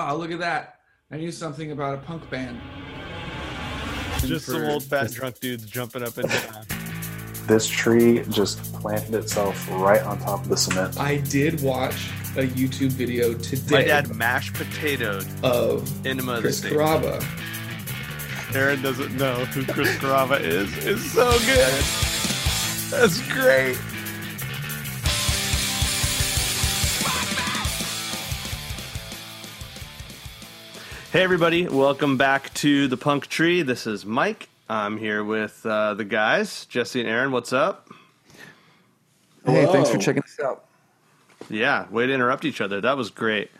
Oh, look at that! I knew something about a punk band. Just some old fat drunk dudes jumping up and down. This tree just planted itself right on top of the cement. I did watch a YouTube video today. My dad mashed potatoed of Enema of the Chris State. Aaron doesn't know who Chris Carava is. It's so good. That's great. Hey everybody, welcome back to the Punk Tree. This is Mike. I'm here with uh, the guys, Jesse and Aaron. What's up? Hey, thanks for checking us out. Yeah, way to interrupt each other. That was great.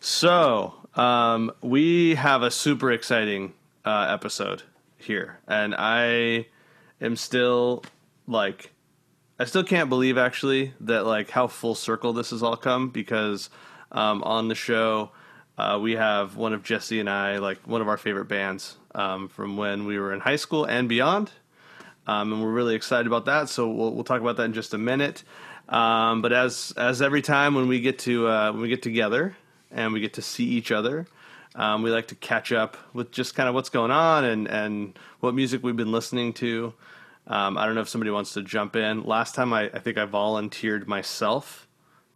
So, um, we have a super exciting uh, episode here, and I am still like, I still can't believe actually that like how full circle this has all come because um, on the show uh, we have one of Jesse and I like one of our favorite bands um, from when we were in high school and beyond um, and we're really excited about that. So we'll, we'll talk about that in just a minute. Um, but as as every time when we get to uh, when we get together and we get to see each other, um, we like to catch up with just kind of what's going on and and what music we've been listening to. Um, I don't know if somebody wants to jump in. Last time I, I think I volunteered myself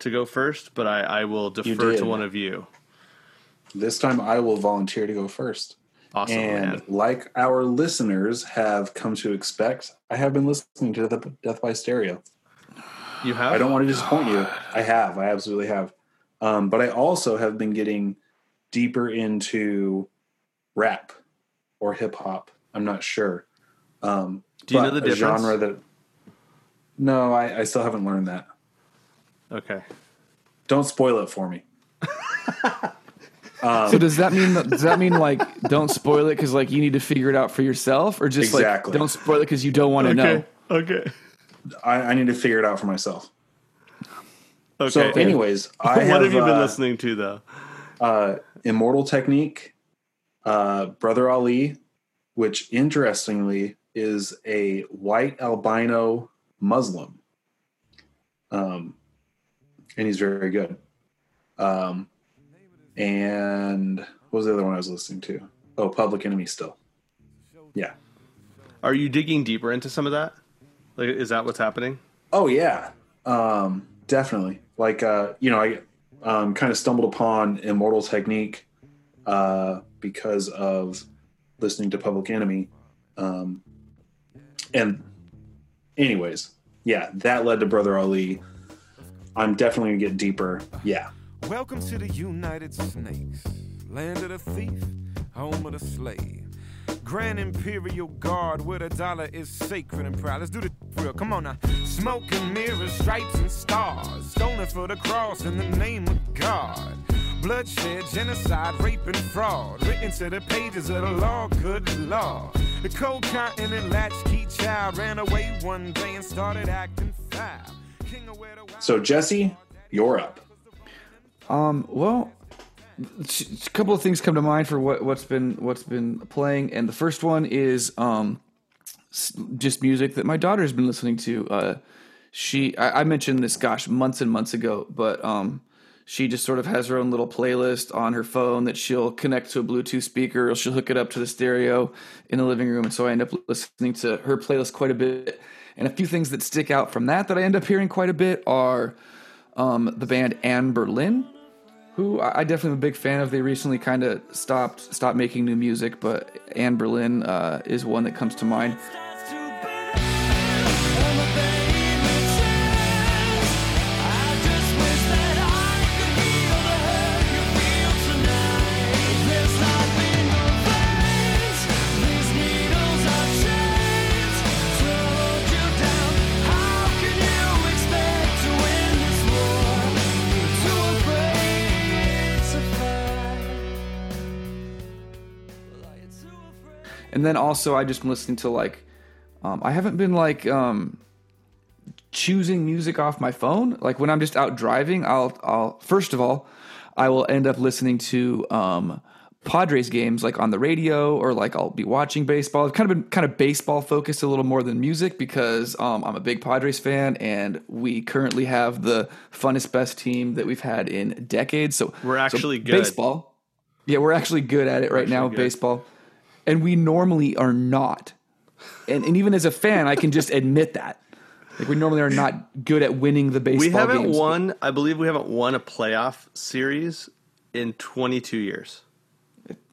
to go first, but I, I will defer to one of you. This time I will volunteer to go first. Awesome, and man. like our listeners have come to expect, I have been listening to the Death by Stereo. You have? I don't want to disappoint you. I have. I absolutely have. Um, but I also have been getting deeper into rap or hip hop. I'm not sure. Um, Do you know the difference? genre that? No, I, I still haven't learned that. Okay. Don't spoil it for me. so does that mean does that mean like don't spoil it because like you need to figure it out for yourself, or just Exactly. like don't spoil it because you don't want to know? Okay. I, I need to figure it out for myself. Okay. So, anyways, I what have, have you been uh, listening to though? uh, Immortal Technique, uh, Brother Ali, which interestingly is a white albino Muslim. Um, and he's very good. Um, and what was the other one I was listening to? Oh, Public Enemy still. Yeah. Are you digging deeper into some of that? Like, is that what's happening? Oh yeah, um, definitely. Like uh, you know, I um, kind of stumbled upon Immortal Technique uh, because of listening to Public Enemy, um, and anyways, yeah, that led to Brother Ali. I'm definitely gonna get deeper. Yeah, Welcome to the United Snakes, land of the thief, home of the slave. Grand Imperial Guard, where the dollar is sacred and proud. Let's do the real. Come on now. Smoke and mirrors, stripes and stars. Stoning for the cross in the name of God. Bloodshed, genocide, rape, and fraud. Written to the pages of the law, good law. The cold continent latchkey child ran away one day and started acting foul. So Jesse, you're up. Um, well, a couple of things come to mind for what what's been what's been playing, and the first one is um, just music that my daughter's been listening to. Uh, she I, I mentioned this, gosh, months and months ago, but um, she just sort of has her own little playlist on her phone that she'll connect to a Bluetooth speaker, or she'll hook it up to the stereo in the living room, and so I end up listening to her playlist quite a bit. And a few things that stick out from that that I end up hearing quite a bit are um, the band Anberlin, who I definitely am a big fan of. They recently kind of stopped stopped making new music, but Anberlin uh, is one that comes to mind. And then also, I just been listening to like, um, I haven't been like um, choosing music off my phone. Like when I'm just out driving, I'll I'll first of all, I will end up listening to um, Padres games like on the radio or like I'll be watching baseball. I've kind of been kind of baseball focused a little more than music because um, I'm a big Padres fan and we currently have the funnest best team that we've had in decades. So We're so actually good. Baseball. Yeah, we're actually good at it right now, good. baseball. And we normally are not. And, and even as a fan, I can just admit that. Like we normally are not good at winning the baseball We haven't games. won. I believe we haven't won a playoff series in 22 years.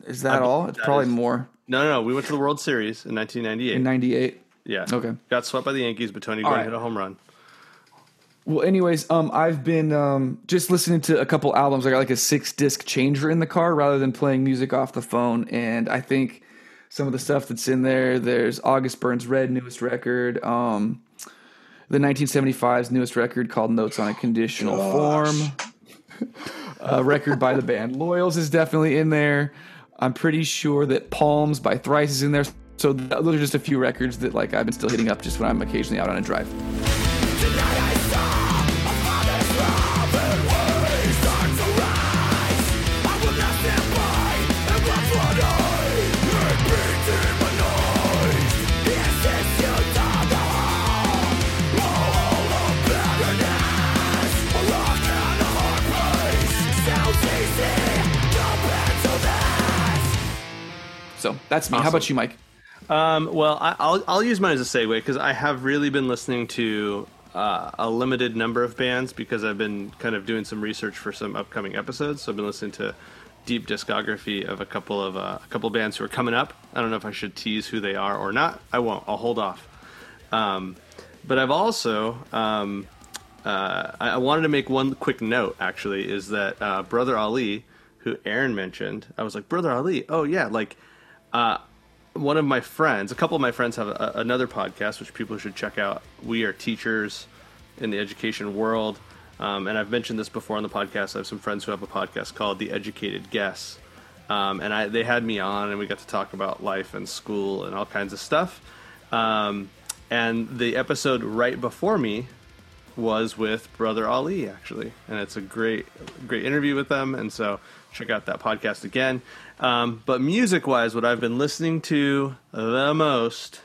Is that all? It's that probably is- more. No, no, no. We went to the World Series in 1998. In 98. yeah. Okay. Got swept by the Yankees, but Tony Gwynn right. hit a home run. Well, anyways, um, I've been um, just listening to a couple albums. I got like a six disc changer in the car rather than playing music off the phone. And I think some of the stuff that's in there, there's August Burns Red newest record, um, the 1975's newest record called Notes on a Conditional Form. a record by the band Loyals is definitely in there. I'm pretty sure that Palms by Thrice is in there. So those are just a few records that like I've been still hitting up just when I'm occasionally out on a drive. That's me. How about you, Mike? Um, well, I, I'll I'll use mine as a segue because I have really been listening to uh, a limited number of bands because I've been kind of doing some research for some upcoming episodes. So I've been listening to deep discography of a couple of uh, a couple bands who are coming up. I don't know if I should tease who they are or not. I won't. I'll hold off. Um, but I've also um, uh, I, I wanted to make one quick note. Actually, is that uh, Brother Ali, who Aaron mentioned, I was like Brother Ali. Oh yeah, like. Uh, one of my friends, a couple of my friends have a, another podcast, which people should check out. We are teachers in the education world. Um, and I've mentioned this before on the podcast. I have some friends who have a podcast called The Educated Guess. Um, and I, they had me on, and we got to talk about life and school and all kinds of stuff. Um, and the episode right before me was with Brother Ali, actually, and it's a great, great interview with them. And so check out that podcast again. Um, but music-wise, what I've been listening to the most,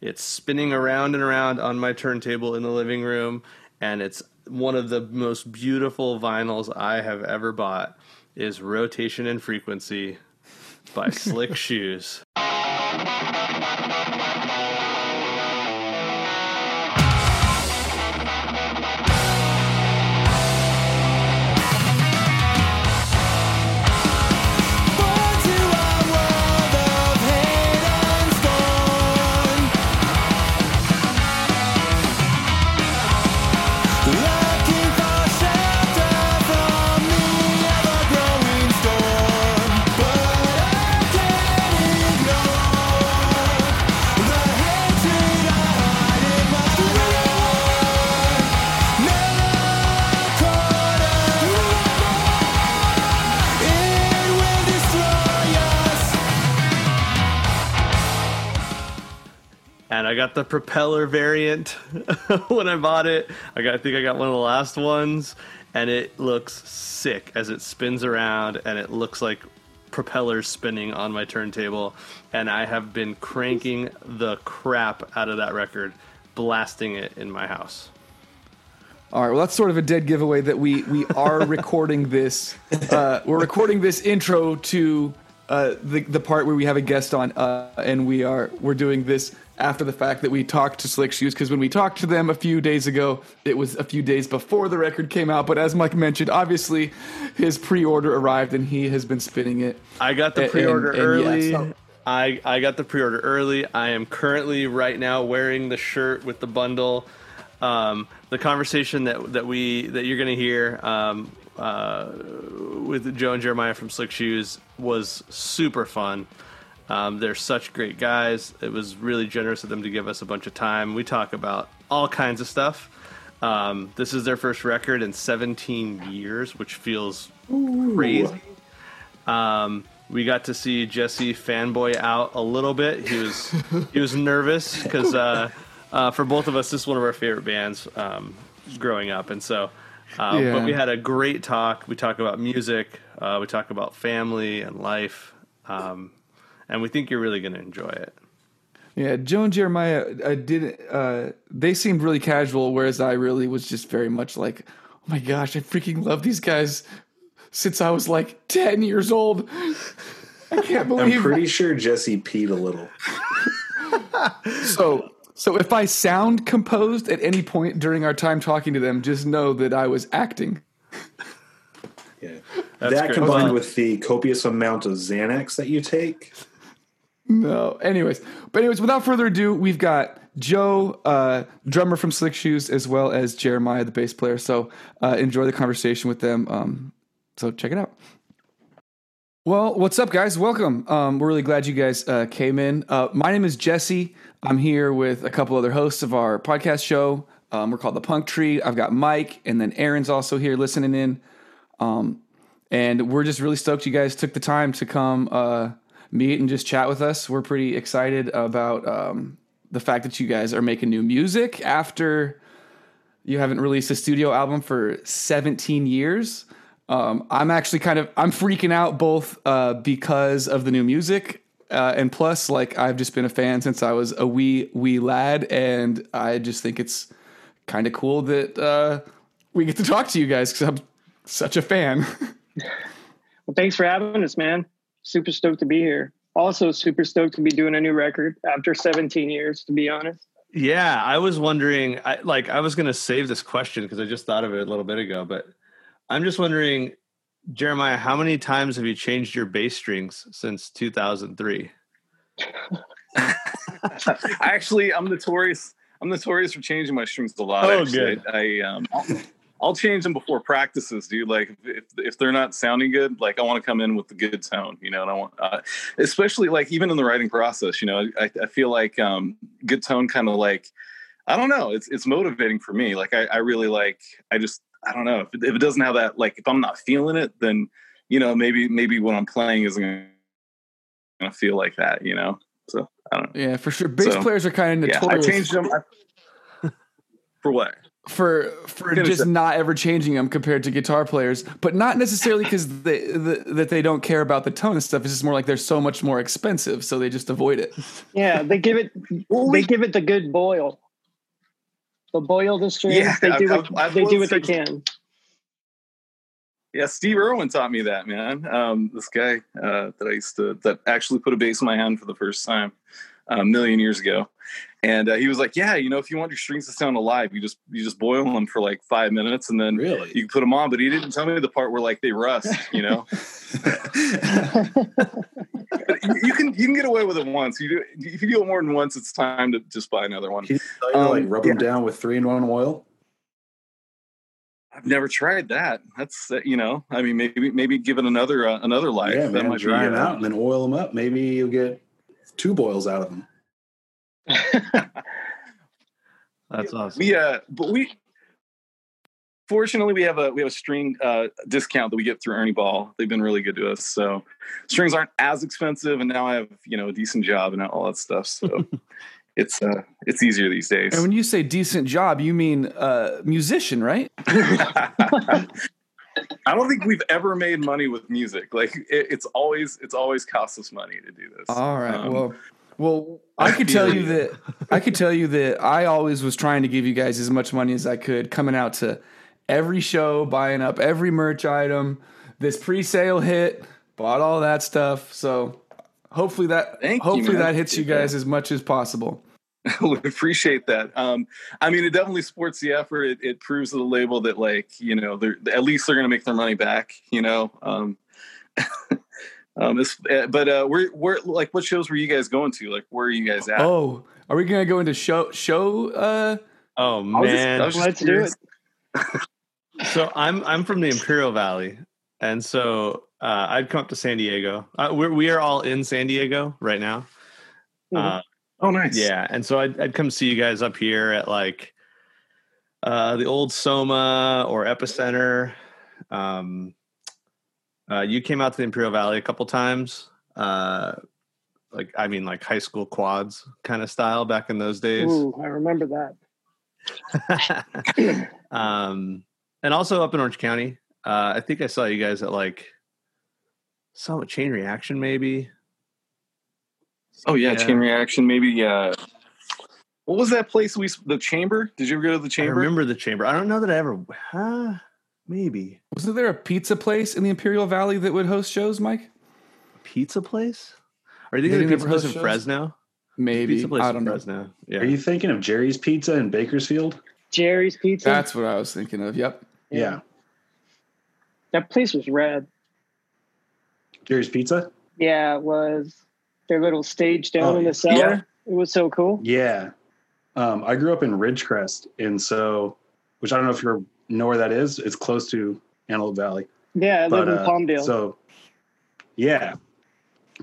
it's spinning around and around on my turntable in the living room, and it's one of the most beautiful vinyls I have ever bought. Is Rotation and Frequency by Slick Shoes. Got the propeller variant when I bought it. I got, I think I got one of the last ones, and it looks sick as it spins around, and it looks like propellers spinning on my turntable. And I have been cranking the crap out of that record, blasting it in my house. All right, well, that's sort of a dead giveaway that we we are recording this. Uh, we're recording this intro to uh, the the part where we have a guest on, uh, and we are we're doing this after the fact that we talked to Slick Shoes because when we talked to them a few days ago, it was a few days before the record came out. But as Mike mentioned, obviously his pre-order arrived and he has been spinning it. I got the pre-order and- and early. yeah, so- I, I got the pre-order early. I am currently right now wearing the shirt with the bundle. Um, the conversation that that we that you're gonna hear um, uh, with Joe and Jeremiah from Slick Shoes was super fun. Um, they're such great guys. It was really generous of them to give us a bunch of time. We talk about all kinds of stuff. Um, this is their first record in 17 years, which feels crazy. Um, we got to see Jesse fanboy out a little bit. He was he was nervous because uh, uh, for both of us, this is one of our favorite bands um, growing up, and so. Uh, Yeah. But we had a great talk. We talk about music. Uh, we talk about family and life, um, and we think you're really going to enjoy it. Yeah, Joe and Jeremiah uh, did. Uh, they seemed really casual, whereas I really was just very much like, "Oh my gosh, I freaking love these guys since I was like 10 years old. I can't believe I'm pretty sure Jesse peed a little. so so if I sound composed at any point during our time talking to them, just know that I was acting. Yeah. That's that great. combined with the copious amount of Xanax that you take. No. Anyways, but anyways, without further ado, we've got Joe, uh, drummer from Slick Shoes, as well as Jeremiah, the bass player. So uh, enjoy the conversation with them. Um, so check it out. Well, what's up, guys? Welcome. Um, we're really glad you guys uh, came in. Uh, my name is Jesse. I'm here with a couple other hosts of our podcast show. Um, we're called the Punk Tree. I've got Mike, and then Aaron's also here listening in. Um, and we're just really stoked you guys took the time to come uh, meet and just chat with us. We're pretty excited about um, the fact that you guys are making new music after you haven't released a studio album for 17 years. Um, I'm actually kind of I'm freaking out both uh, because of the new music uh, and plus like I've just been a fan since I was a wee wee lad, and I just think it's kind of cool that uh, we get to talk to you guys because I'm such a fan. Well, thanks for having us, man. Super stoked to be here. Also, super stoked to be doing a new record after 17 years, to be honest. Yeah, I was wondering. I like I was going to save this question because I just thought of it a little bit ago, but I'm just wondering, Jeremiah, how many times have you changed your bass strings since 2003? Actually, I'm notorious. I'm notorious for changing my strings a lot. Oh, actually. good. I um, I'll, change them before practices, dude. Like if if they're not sounding good, like I want to come in with the good tone, you know. And I want, uh, especially like even in the writing process, you know, I, I feel like um, good tone kind of like I don't know. It's it's motivating for me. Like I, I really like. I just I don't know if it, if it doesn't have that. Like if I'm not feeling it, then you know maybe maybe what I'm playing isn't gonna feel like that. You know. So I don't know. yeah, for sure. Bass So, players are kind of Yeah, I changed them. I- for what? For for just it. not ever changing them compared to guitar players, but not necessarily because they the, that they don't care about the tone and stuff. It's just more like they're so much more expensive, so they just avoid it. Yeah, they give it they give it the good boil. The boil the strings. Yeah, they do I- what I- I they do what they can. Yeah, Steve Irwin taught me that, man. Um, this guy uh, that I used to that actually put a bass in my hand for the first time uh, a million years ago, and uh, he was like, "Yeah, you know, if you want your strings to sound alive, you just you just boil them for like five minutes, and then Really? you can put them on." But he didn't tell me the part where like they rust, you know. But you, you can you can get away with it once. You do if you do it more than once, it's time to just buy another one. Can you tell you to, like Um, rub them down with three in one oil? I've never tried that. That's uh, you know, I mean, maybe maybe give it another uh, another life. yeah, that man. might Dry be, them out and then oil them up. Maybe you'll get two boils out of them. That's awesome. We uh, but we fortunately we have a we have a string uh discount that we get through Ernie Ball. They've been really good to us. So strings aren't as expensive, and now I have you know a decent job and all that stuff. So it's uh it's easier these days. And when you say decent job, you mean uh, musician, right? I don't think we've ever made money with music. Like it, it's always it's always cost us money to do this. All right. Um, well, well, I could tell you that I could tell you that I always was trying to give you guys as much money as I could, coming out to every show, buying up every merch item. This pre-sale hit, bought all that stuff. So hopefully that Thank hopefully man. that hits you guys as much as possible. we appreciate that. Um, I mean, it definitely supports the effort. It, it proves to the label that, like, you know, they're at least they're going to make their money back. You know, um, um, it's, uh, but uh, we're we're like, what shows were you guys going to? Like, where are you guys at? Oh, are we gonna go into show show? Uh, Oh I was just- man, I was just Let's do it. so I'm I'm from the Imperial Valley, and so uh, I'd come up to San Diego. Uh, we're we are all in San Diego right now. Uh, Oh, nice. yeah, and so I'd I'd come see you guys up here at like uh, the old Soma or Epicenter. Um, uh, you came out to the Imperial Valley a couple times. Uh, like I mean, like high school quads kind of style back in those days. Ooh, I remember that. um, and also up in Orange County. Uh, I think I saw you guys at like some chain reaction, maybe. Oh yeah, Yeah. chain reaction. Maybe. Uh, what was that place? We the chamber. Did you ever go to the chamber? I remember the chamber. I don't know that I ever. Huh? Maybe Wasn't there a pizza place in the Imperial Valley that would host shows, Mike? pizza place. Are you They thinking of didn't pizza place in shows? Fresno? Maybe. Pizza place I don't know. Fresno. Yeah. Are you thinking of Jerry's Pizza in Bakersfield? Jerry's Pizza. That's what I was thinking of. Yep. Yeah. that place was rad. Jerry's Pizza? Yeah, it was. Their little stage down Oh, in the cellar. yeah. It was so cool. Yeah. Um, I grew up in Ridgecrest, and so, which I don't know if you know where that is. It's close to Antelope Valley. Yeah, I live in uh, Palmdale. So, yeah.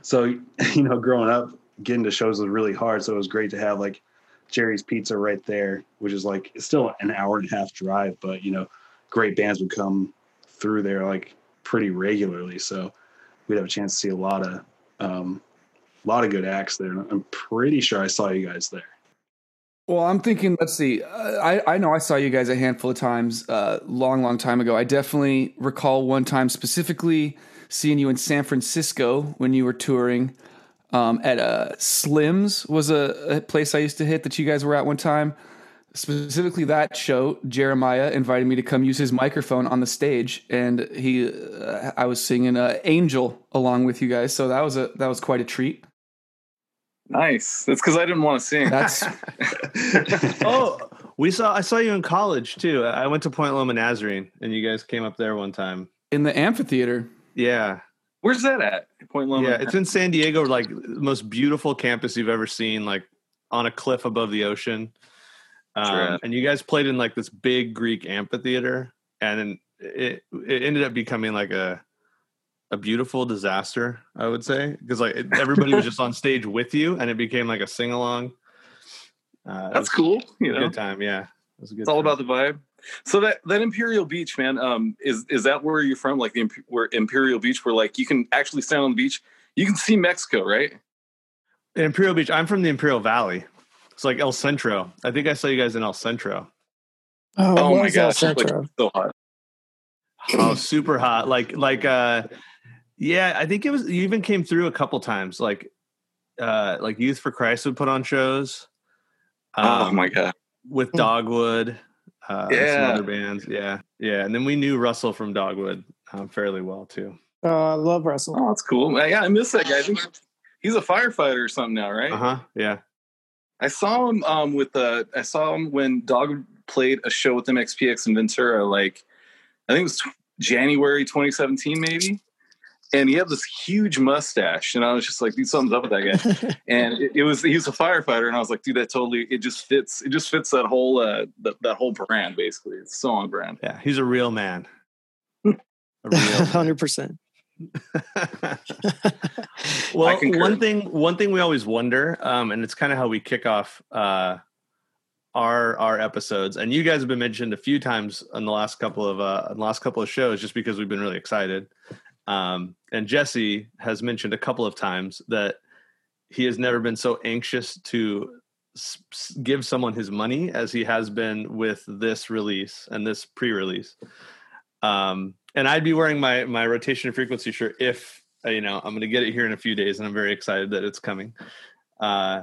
So, you know, growing up, getting to shows was really hard. So it was great to have like Jerry's Pizza right there, which is like it's still an hour and a half drive, but you know, great bands would come through there like pretty regularly. So we'd have a chance to see a lot of um, a lot of good acts there. I'm pretty sure I saw you guys there. Well, I'm thinking. Let's see. Uh, I I know I saw you guys a handful of times, uh, long, long time ago. I definitely recall one time specifically seeing you in San Francisco when you were touring. Um, at uh, Slim's was a, a place I used to hit that you guys were at one time. Specifically, that show, Jeremiah invited me to come use his microphone on the stage, and he, uh, I was singing uh, "Angel" along with you guys. So that was a that was quite a treat. Nice. That's because I didn't want to sing. That's oh, we saw. I saw you in college too. I went to Point Loma Nazarene, and you guys came up there one time. in the amphitheater. Yeah, Where's that at? Point Loma. yeah. It's in San Diego, like the most beautiful campus you've ever seen, like on a cliff above the ocean. Um, and you guys played in like this big Greek amphitheater, and it it ended up becoming like a a beautiful disaster, I would say, because like it- everybody was just on stage with you, and it became like a sing along. Uh, That's cool. You know, Good time, yeah. It was a good. it's all time. about the vibe. So that that Imperial Beach, man, um, is is that where you're from? Like the where Imperial Beach, where like you can actually stand on the beach, you can see Mexico, right? Imperial Beach. I'm from the Imperial Valley. It's like El Centro. I think I saw you guys in El Centro. Oh, Oh my was El gosh, like, so hot. Oh, super hot. Like like uh yeah, I think it was you even came through a couple times. Like uh like Youth for Christ would put on shows. oh um, my god. with Dogwood, uh Yeah. some other bands. Yeah. Yeah. And then we knew Russell from Dogwood um, fairly well too. Oh, I love Russell. Oh, that's cool. Yeah, I miss that guy. I think he's a firefighter or something now, right? Uh-huh. Yeah. I saw him um, with uh, I saw him when Dog played a show with MXPX in Ventura, like I think it was January 2017, maybe. And he had this huge mustache, and I was just like, "Dude, something's up with that guy." and it, it was he was a firefighter, and I was like, "Dude, that totally it just fits. It just fits that whole uh, that, that whole brand, basically. It's so on brand." Yeah. He's a real man. A real man. Hundred percent. well, one thing one thing we always wonder, um, and it's kind of how we kick off uh, our our episodes, and you guys have been mentioned a few times in the last couple of uh, in the last couple of shows, just because we've been really excited. Um, and Jesse has mentioned a couple of times that he has never been so anxious to s- give someone his money as he has been with this release and this pre-release. Um, and I'd be wearing my my rotation frequency shirt if uh, you know I'm going to get it here in a few days, and I'm very excited that it's coming. Uh,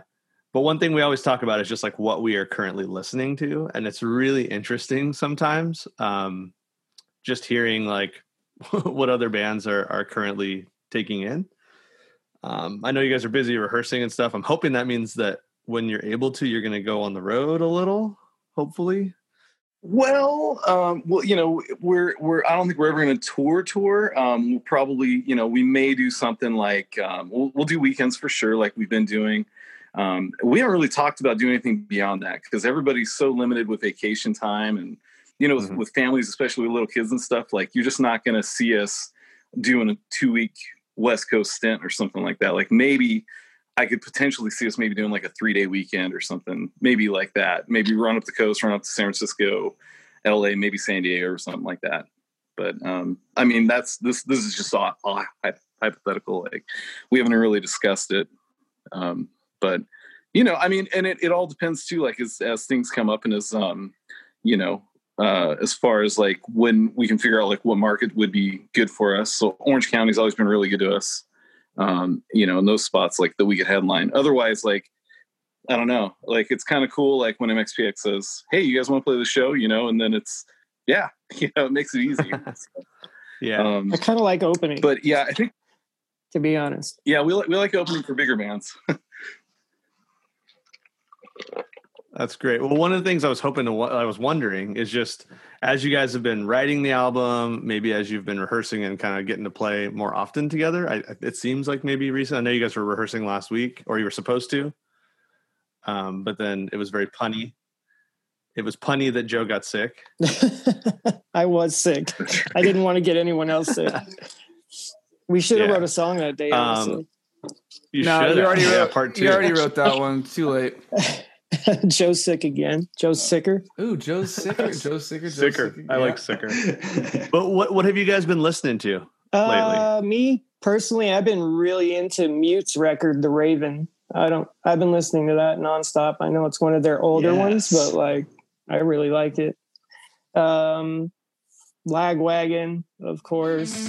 but one thing we always talk about is just like what we are currently listening to, and it's really interesting sometimes. Um, just hearing like what other bands are are currently taking in. Um, I know you guys are busy rehearsing and stuff. I'm hoping that means that when you're able to, you're going to go on the road a little. Hopefully, Well, um, well, you know, we're we're. I don't think we're ever going to tour tour. Um, we'll probably, you know, we may do something like um, we'll we'll do weekends for sure, like we've been doing. Um, we haven't really talked about doing anything beyond that because everybody's so limited with vacation time and you know, with, Mhm. with families, especially with little kids and stuff. Like, you're just not going to see us doing a two week West Coast stint or something like that. Like, maybe I could potentially see us maybe doing like a three day weekend or something, maybe like that. Maybe run up the coast, run up to San Francisco, LA, maybe San Diego or something like that. But um, I mean, that's this. This is just all, all hypothetical. Like we haven't really discussed it. Um, but you know, I mean, and it, it all depends too. Like as as things come up and as um, you know, uh, as far as like when we can figure out like what market would be good for us. So Orange County's always been really good to us. Um, you know, in those spots like that we could headline. Otherwise, like I don't know, like it's kind of cool. Like when MXPX says, "Hey, you guys want to play the show?" You know, and then it's yeah, you know, it makes it easy. Yeah. um, I kind of like opening, but yeah, I think to be honest. yeah, we like we like opening for bigger bands. That's great. Well, one of the things I was hoping to, I was wondering is just as you guys have been writing the album, maybe as you've been rehearsing and kind of getting to play more often together. I, it seems like maybe recent. I know you guys were rehearsing last week, or you were supposed to, um, but then it was very punny. It was punny that Joe got sick. I was sick. I didn't want to get anyone else sick. We should have Yeah. wrote a song that day. Um. You no, should you already yeah, wrote. part two. You already wrote that one. Too late. Joe's sick again. Joe's sicker. Ooh, Joe's sicker. Joe's sicker. Joe's sicker. I Yeah. like sicker. But what what have you guys been listening to? Uh, me personally, I've been really into Mute's record, The Raven. I don't. I've been listening to that nonstop. I know it's one of their older ones, but like, I really like it. Um, Lagwagon, of course.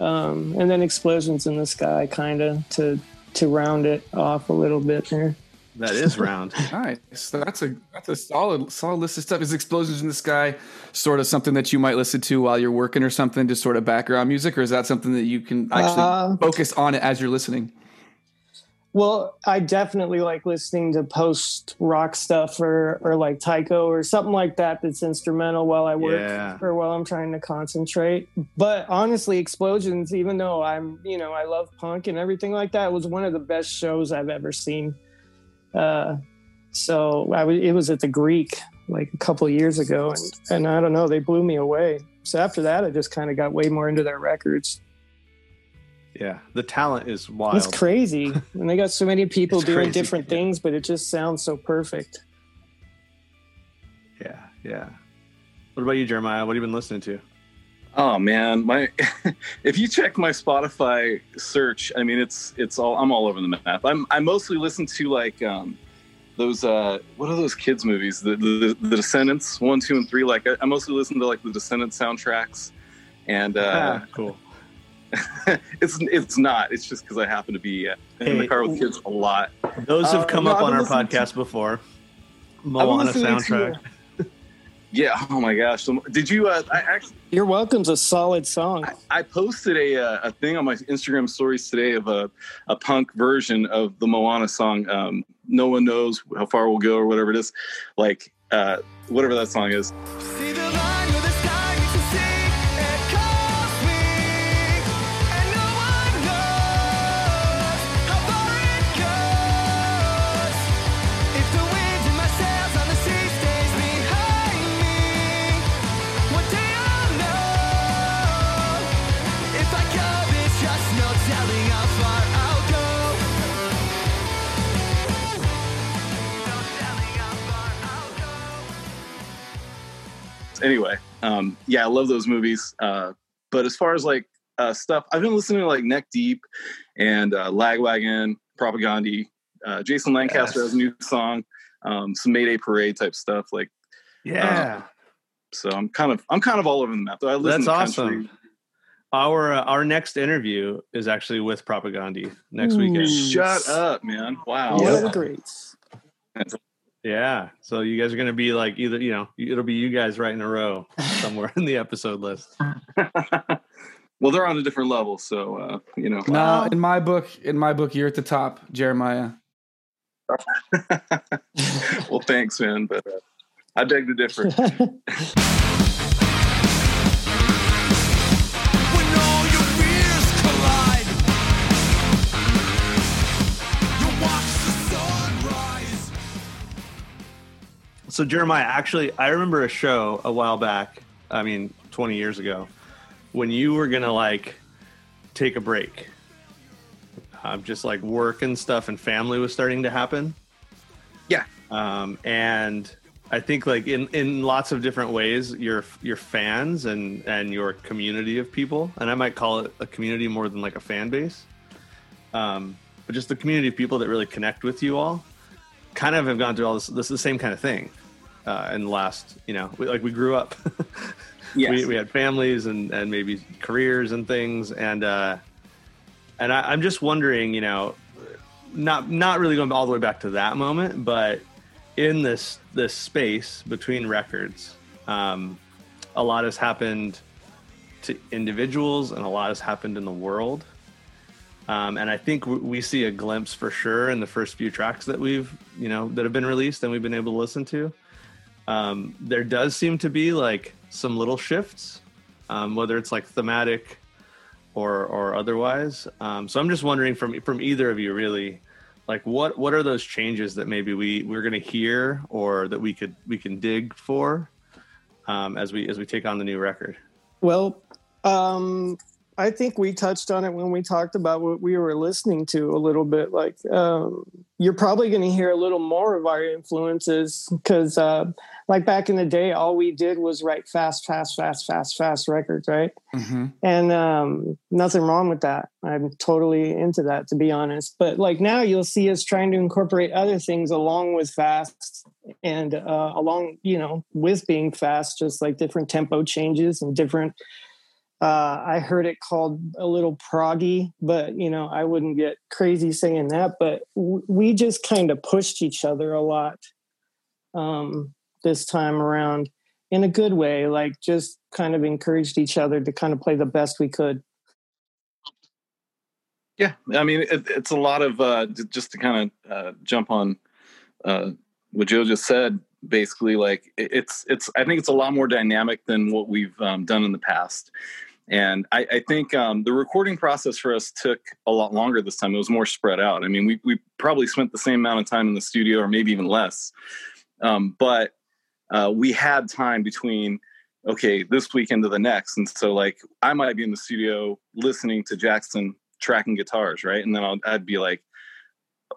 Um, and then explosions in the sky, kind of to to round it off a little bit there. That is round. Nice. So that's a that's a solid solid list of stuff. Is explosions in the sky sort of something that you might listen to while you're working or something, just sort of background music, or is that something that you can actually Uh, focus on it as you're listening? Well, I definitely like listening to post rock stuff or or like taiko or something like that that's instrumental while I work Yeah. or while I'm trying to concentrate. But honestly, Explosions, even though I'm, you know, I love punk and everything like that, was one of the best shows I've ever seen. Uh, so I w- it was at the Greek like a couple of years ago, and and I don't know, they blew me away. So after that, I just kind of got way more into their records. Yeah, the talent is wild. It's crazy, and they got so many people doing crazy, different things, but it just sounds so perfect. Yeah, yeah. What about you, Jeremiah? What have you been listening to? Oh man, my if you check my Spotify search, I mean it's it's all I'm all over the map. I'm I mostly listen to like um those uh what are those kids movies? The the, the Descendants one, two, and three. Like I, I mostly listen to like the Descendants soundtracks, and uh, Ah, cool. it's it's not. It's just because I happen to be uh, in the car with kids a lot. Those have Uh, come no, up I've on our listening to- podcast before. Moana listening to, soundtrack. uh, yeah. Oh my gosh. So, did you? Uh, I actually. You're welcome's a solid song. I posted a uh, a thing on my Instagram stories today of a, a punk version of the Moana song. Um, no one knows how far we'll go or whatever it is, like uh, whatever that song is. Anyway, um, yeah, I love those movies. Uh, but as far as like uh, stuff, I've been listening to like Neck Deep and uh, Lagwagon, Propagandhi. Uh, Jason Lancaster Yes. has a new song, um, some Mayday Parade type stuff. Like, Yeah, so I'm kind of I'm kind of all over the map. Though I listen that's to country. awesome. Our uh, our next interview is actually with Propagandhi next weekend. Ooh. Shut up, man! Wow. What a great. Yeah, so you guys are going to be like either you know it'll be you guys right in a row somewhere in the episode list. well, they're on a different level, so uh, you know. No, in my book, in my book, you're at the top, Jeremiah. well, thanks, man, but uh, I beg to differ. So Jeremiah, actually, I remember a show a while back. I mean, twenty years ago, when you were gonna like take a break. Um, just like work and stuff, and family was starting to happen. Yeah. Um, and I think like in in lots of different ways, your your fans and and your community of people, and I might call it a community more than like a fan base. Um, but just the community of people that really connect with you all, kind of have gone through all this this the same kind of thing uh, in the last you know we, like we grew up. Yes. we, we had families and, and maybe careers and things and uh and I, i'm just wondering you know not not really going all the way back to that moment but in this this space between records um a lot has happened to individuals and a lot has happened in the world um, and I think w- we see a glimpse for sure in the first few tracks that we've, you know, that have been released and we've been able to listen to. Um, there does seem to be like some little shifts, um, whether it's like thematic or or otherwise. Um, so I'm just wondering from from either of you, really, like what what are those changes that maybe we we're going to hear or that we could we can dig for um, as we as we take on the new record. Well, um, I think we touched on it when we talked about what we were listening to a little bit. Like, um, you're probably going to hear a little more of our influences because, uh, like back in the day, all we did was write fast, fast, fast, fast, fast records, right? Mm-hmm. and um, nothing wrong with that. I'm totally into that, to be honest. But like now, you'll see us trying to incorporate other things along with fast, and uh, along, you know, with being fast, just like different tempo changes and different. Uh, I heard it called a little proggy, but you know, I wouldn't get crazy saying that. But w- we just kind of pushed each other a lot um, this time around in a good way, like just kind of encouraged each other to kind of play the best we could. Yeah, I mean, it, it's a lot of uh, just to kind of uh, jump on uh, what Joe just said. Basically, like it's it's. I think it's a lot more dynamic than what we've um, done in the past, and I, I think um, the recording process for us took a lot longer this time. It was more spread out. I mean, we we probably spent the same amount of time in the studio, or maybe even less, um, but uh, we had time between okay this weekend to the next, and so like I might be in the studio listening to Jackson tracking guitars, right? And then I'll, I'd be like,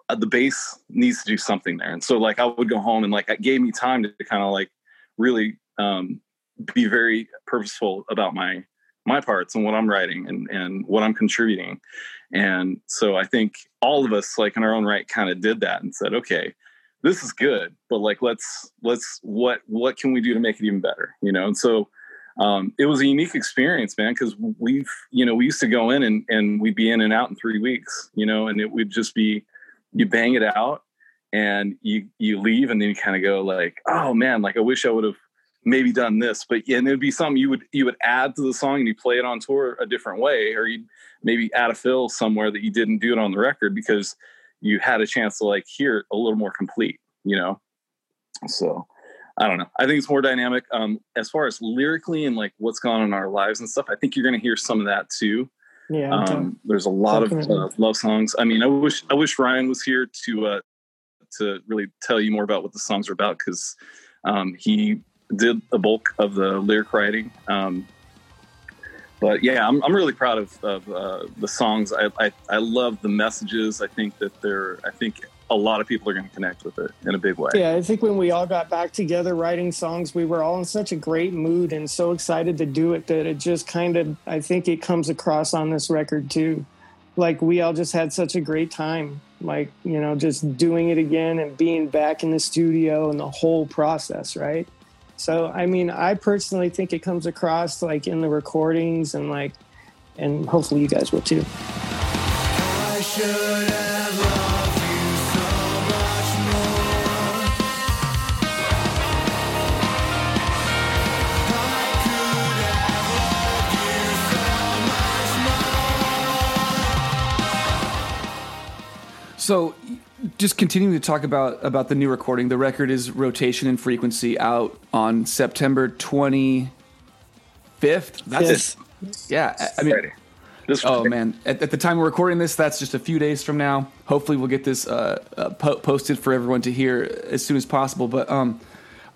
the bass needs to do something there. And so like I would go home and like it gave me time to kind of like really um, be very purposeful about my my parts and what I'm writing and and what I'm contributing. And so I think all of us like in our own right kind of did that and said, okay, this is good, but like let's let's what what can we do to make it even better, you know? And so um, it was a unique experience, man, because we've, you know, we used to go in and, and we'd be in and out in three weeks, you know, and it would just be, you bang it out and you, you leave and then you kind of go like, oh man, like I wish I would have maybe done this, but and it'd be something you would, you would add to the song and you play it on tour a different way, or you'd maybe add a fill somewhere that you didn't do it on the record because you had a chance to like hear it a little more complete, you know? So, I don't know. I think it's more dynamic. Um, as far as lyrically and like what's gone on in our lives and stuff, I think you're going to hear some of that too. Yeah. Um, there's a lot of uh, love songs. I mean, I wish I wish Ryan was here to uh, to really tell you more about what the songs are about because um, he did a bulk of the lyric writing. Um, but yeah, I'm, I'm really proud of, of uh, the songs. I, I I love the messages. I think that they're. I think a lot of people are going to connect with it in a big way. Yeah, I think when we all got back together writing songs, we were all in such a great mood and so excited to do it that it just kind of, I think it comes across on this record too. Like we all just had such a great time, like, you know, just doing it again and being back in the studio and the whole process, right? So, I mean, I personally think it comes across like in the recordings and like, and hopefully you guys will too. So, just continuing to talk about about the new recording. The record is Rotation and Frequency out on September twenty fifth. That's yeah. I- I mean, Friday. This oh Friday. man, at, at the time we're recording this, that's just a few days from now. Hopefully, we'll get this uh, uh, po- posted for everyone to hear as soon as possible. But um,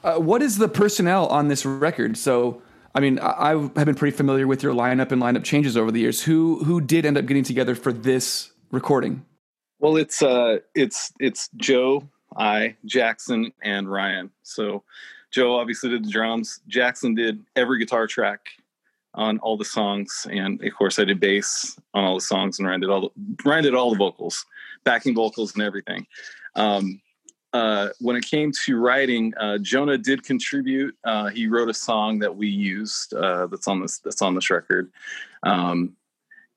uh, what is the personnel on this record? So. I mean, I I have been pretty familiar with your lineup and lineup changes over the years. Who who did end up getting together for this recording? Well, it's uh, it's it's Joe I, Jackson, and Ryan. So Joe obviously did the drums. Jackson did every guitar track on all the songs, and of course I did bass on all the songs, and Ryan did all the Ryan did all the vocals, backing vocals, and everything. Um, uh, when it came to writing, uh, Jonah did contribute. Uh, he wrote a song that we used uh, that's on this that's on this record, um,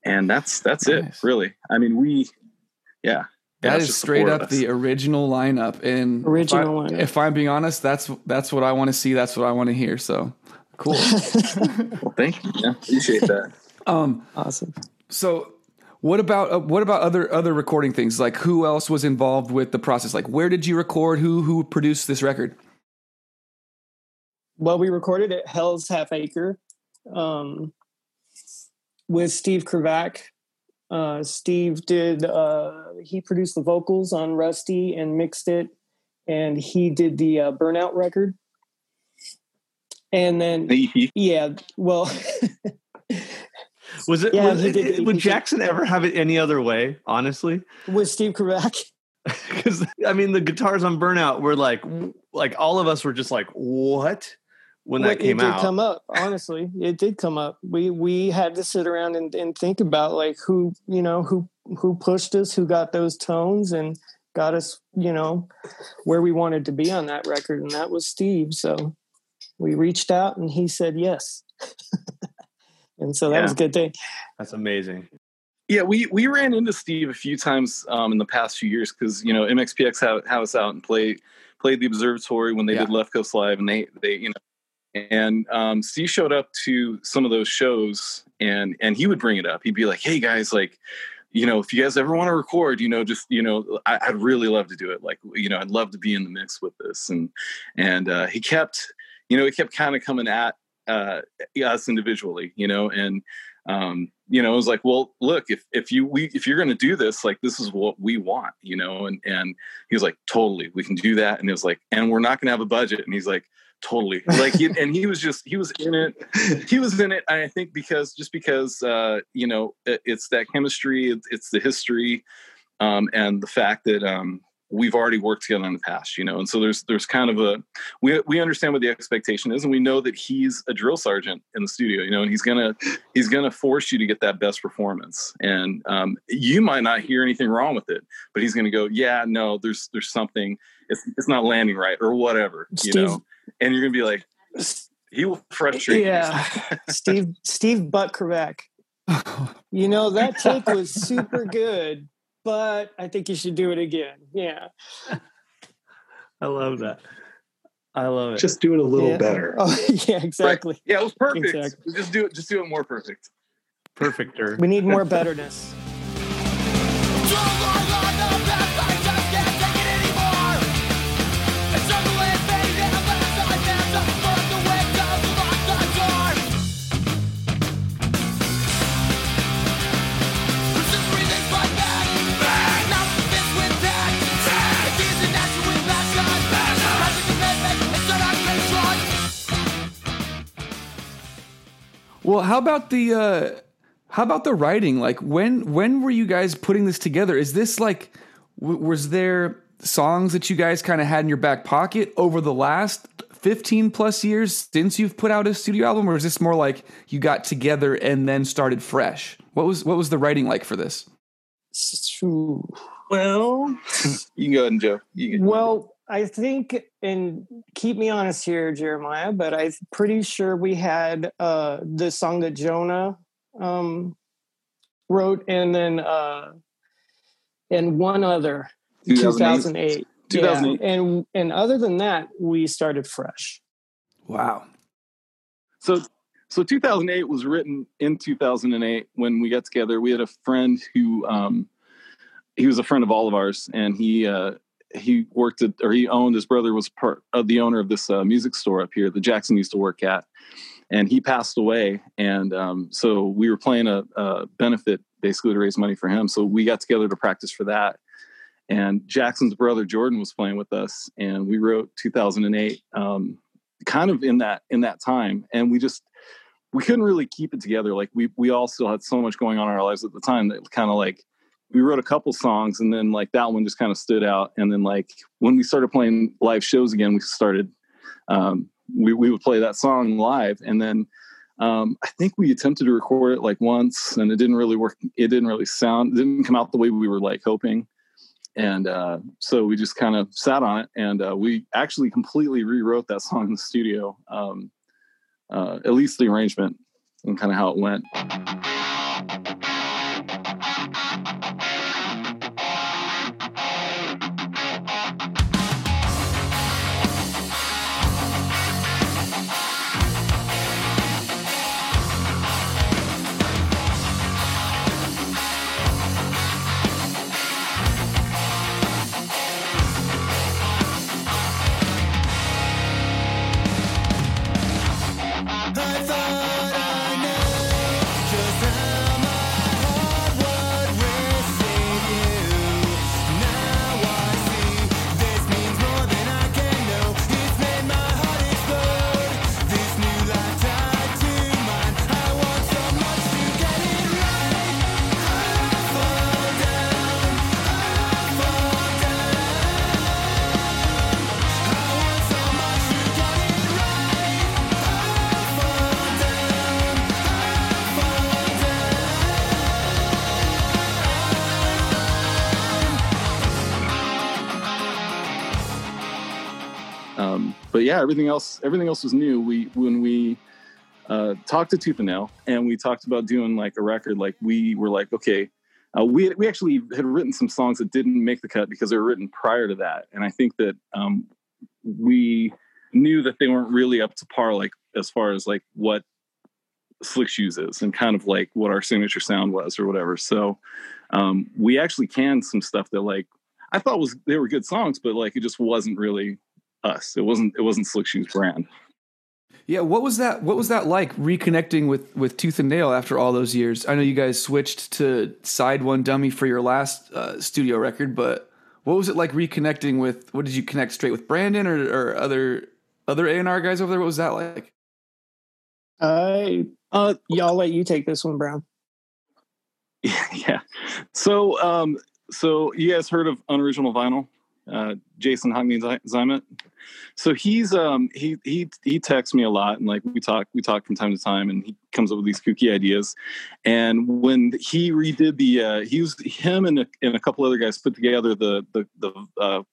and that's that's Nice. it. Really, I mean, we, yeah, Yeah, That it's is just the straight up us. the original lineup. And Original if, I, lineup. if I'm being honest, that's that's what I want to see. That's what I want to hear. So cool. Well, thank you. Yeah, appreciate that. um, awesome. so what about uh, what about other other recording things? Like who else was involved with the process? Like where did you record? Who who produced this record? Well, we recorded at Hell's Half Acre um, with Steve Kravac. Uh, Steve did, uh, he produced the vocals on Rusty and mixed it, and he did the uh, Burnout record. And then, yeah, well, Was it? Yeah, was it- it- would Jackson ever have it any other way? Honestly, with Steve Kravac. because I mean, the guitars on Burnout were like, like all of us were just like, what? When that Well, came it did out, come up honestly. It did come up. We we had to sit around and, and think about like who you know who who pushed us who got those tones and got us you know where we wanted to be on that record and that was steve. So we reached out and he said yes. And so that was a good thing. That's amazing. Yeah, we we ran into Steve a few times um, in the past few years because you know MXPX had, had us out and play played the Observatory when they Yeah. did Left Coast Live, and they they you know, and um, Steve showed up to some of those shows, and and he would bring it up. He'd be like, "Hey guys, like." You know, if you guys ever want to record, you know, just you know, I, I'd really love to do it. Like, you know, I'd love to be in the mix with this. And and uh, he kept, you know, he kept kind of coming at uh, us individually, you know, and um, you know, it was like, well, look, if if you we if you're going to do this, like this is what we want, you know, and and he was like, totally, we can do that, and it was like, and we're not going to have a budget, and he's like, totally, like, he, and he was just he was in it, he was in it, I think because just because uh, you know it, it's that chemistry, it's, it's the history, um, and the fact that um, we've already worked together in the past, you know, and so there's there's kind of a we we understand what the expectation is, and we know that he's a drill sergeant in the studio, you know, and he's gonna he's gonna force you to get that best performance, and um, you might not hear anything wrong with it, but he's gonna go, yeah, no, there's there's something, it's it's not landing right or whatever, you know, and you're gonna be like, he will frustrate you. yeah steve steve butt Kravac. you know that take was super good but i think you should do it again yeah I love that. I love it. Just do it a little Yeah. better. oh yeah exactly Yeah, it was perfect. Exactly. Just do it. Just do it more perfect. perfecter. We need more betterness. Well, how about the uh how about the writing? Like when when were you guys putting this together? Is this like w- was there songs that you guys kind of had in your back pocket over the last 15 plus years since you've put out a studio album or is this more like you got together and then started fresh? What was what was the writing like for this? Ooh. Well, you can go ahead and Joe. You can, Well, I think, and keep me honest here, Jeremiah, but I'm pretty sure we had uh, the song that Jonah um, wrote, and then uh, and one other, 2008. 2008. 2008. Yeah. And and other than that, we started fresh. Wow. So, so 2008 was written in 2008 when we got together. We had a friend who, um, he was a friend of all of ours, and he uh, he worked at or he owned. His brother was part of the owner of this uh, music store up here that Jackson used to work at, and he passed away. And um, so we were playing a, a benefit basically to raise money for him. So we got together to practice for that. And Jackson's brother Jordan was playing with us, and we wrote 2008, um, kind of in that in that time. And we just we couldn't really keep it together. Like we we all still had so much going on in our lives at the time that kind of like we wrote a couple songs, and then like that one just kind of stood out. And then like when we started playing live shows again, we started um, we we would play that song live, and then um, I think we attempted to record it like once, and it didn't really work. It didn't really sound. It didn't come out the way we were like hoping. And uh, so we just kind of sat on it, and uh, we actually completely rewrote that song in the studio. Um, uh, at least the arrangement and kind of how it went. Yeah, everything else, everything else was new. We when we uh, talked to Tooth and Nail and we talked about doing like a record, like we were like, okay, uh, we we actually had written some songs that didn't make the cut because they were written prior to that, and I think that um, we knew that they weren't really up to par, like as far as like what Slick Shoes is and kind of like what our signature sound was or whatever. So um, we actually canned some stuff that like I thought was they were good songs, but like it just wasn't really us. It wasn't it wasn't Slick Shoes brand. Yeah, what was that? What was that like reconnecting with with Tooth and Nail after all those years? I know you guys switched to Side One Dummy for your last uh, studio record, but what was it like reconnecting with? What did you connect straight with Brandon or, or other other A and R guys over there? What was that like? I Uh, y'all let you take this one, Brown. yeah. So um, so you guys heard of Unoriginal Vinyl? Uh, Jason Hogney Zymet. So he's um he he he texts me a lot and like we talk we talk from time to time and he comes up with these kooky ideas. And when he redid the uh he was him and a, and a couple other guys put together the the the uh,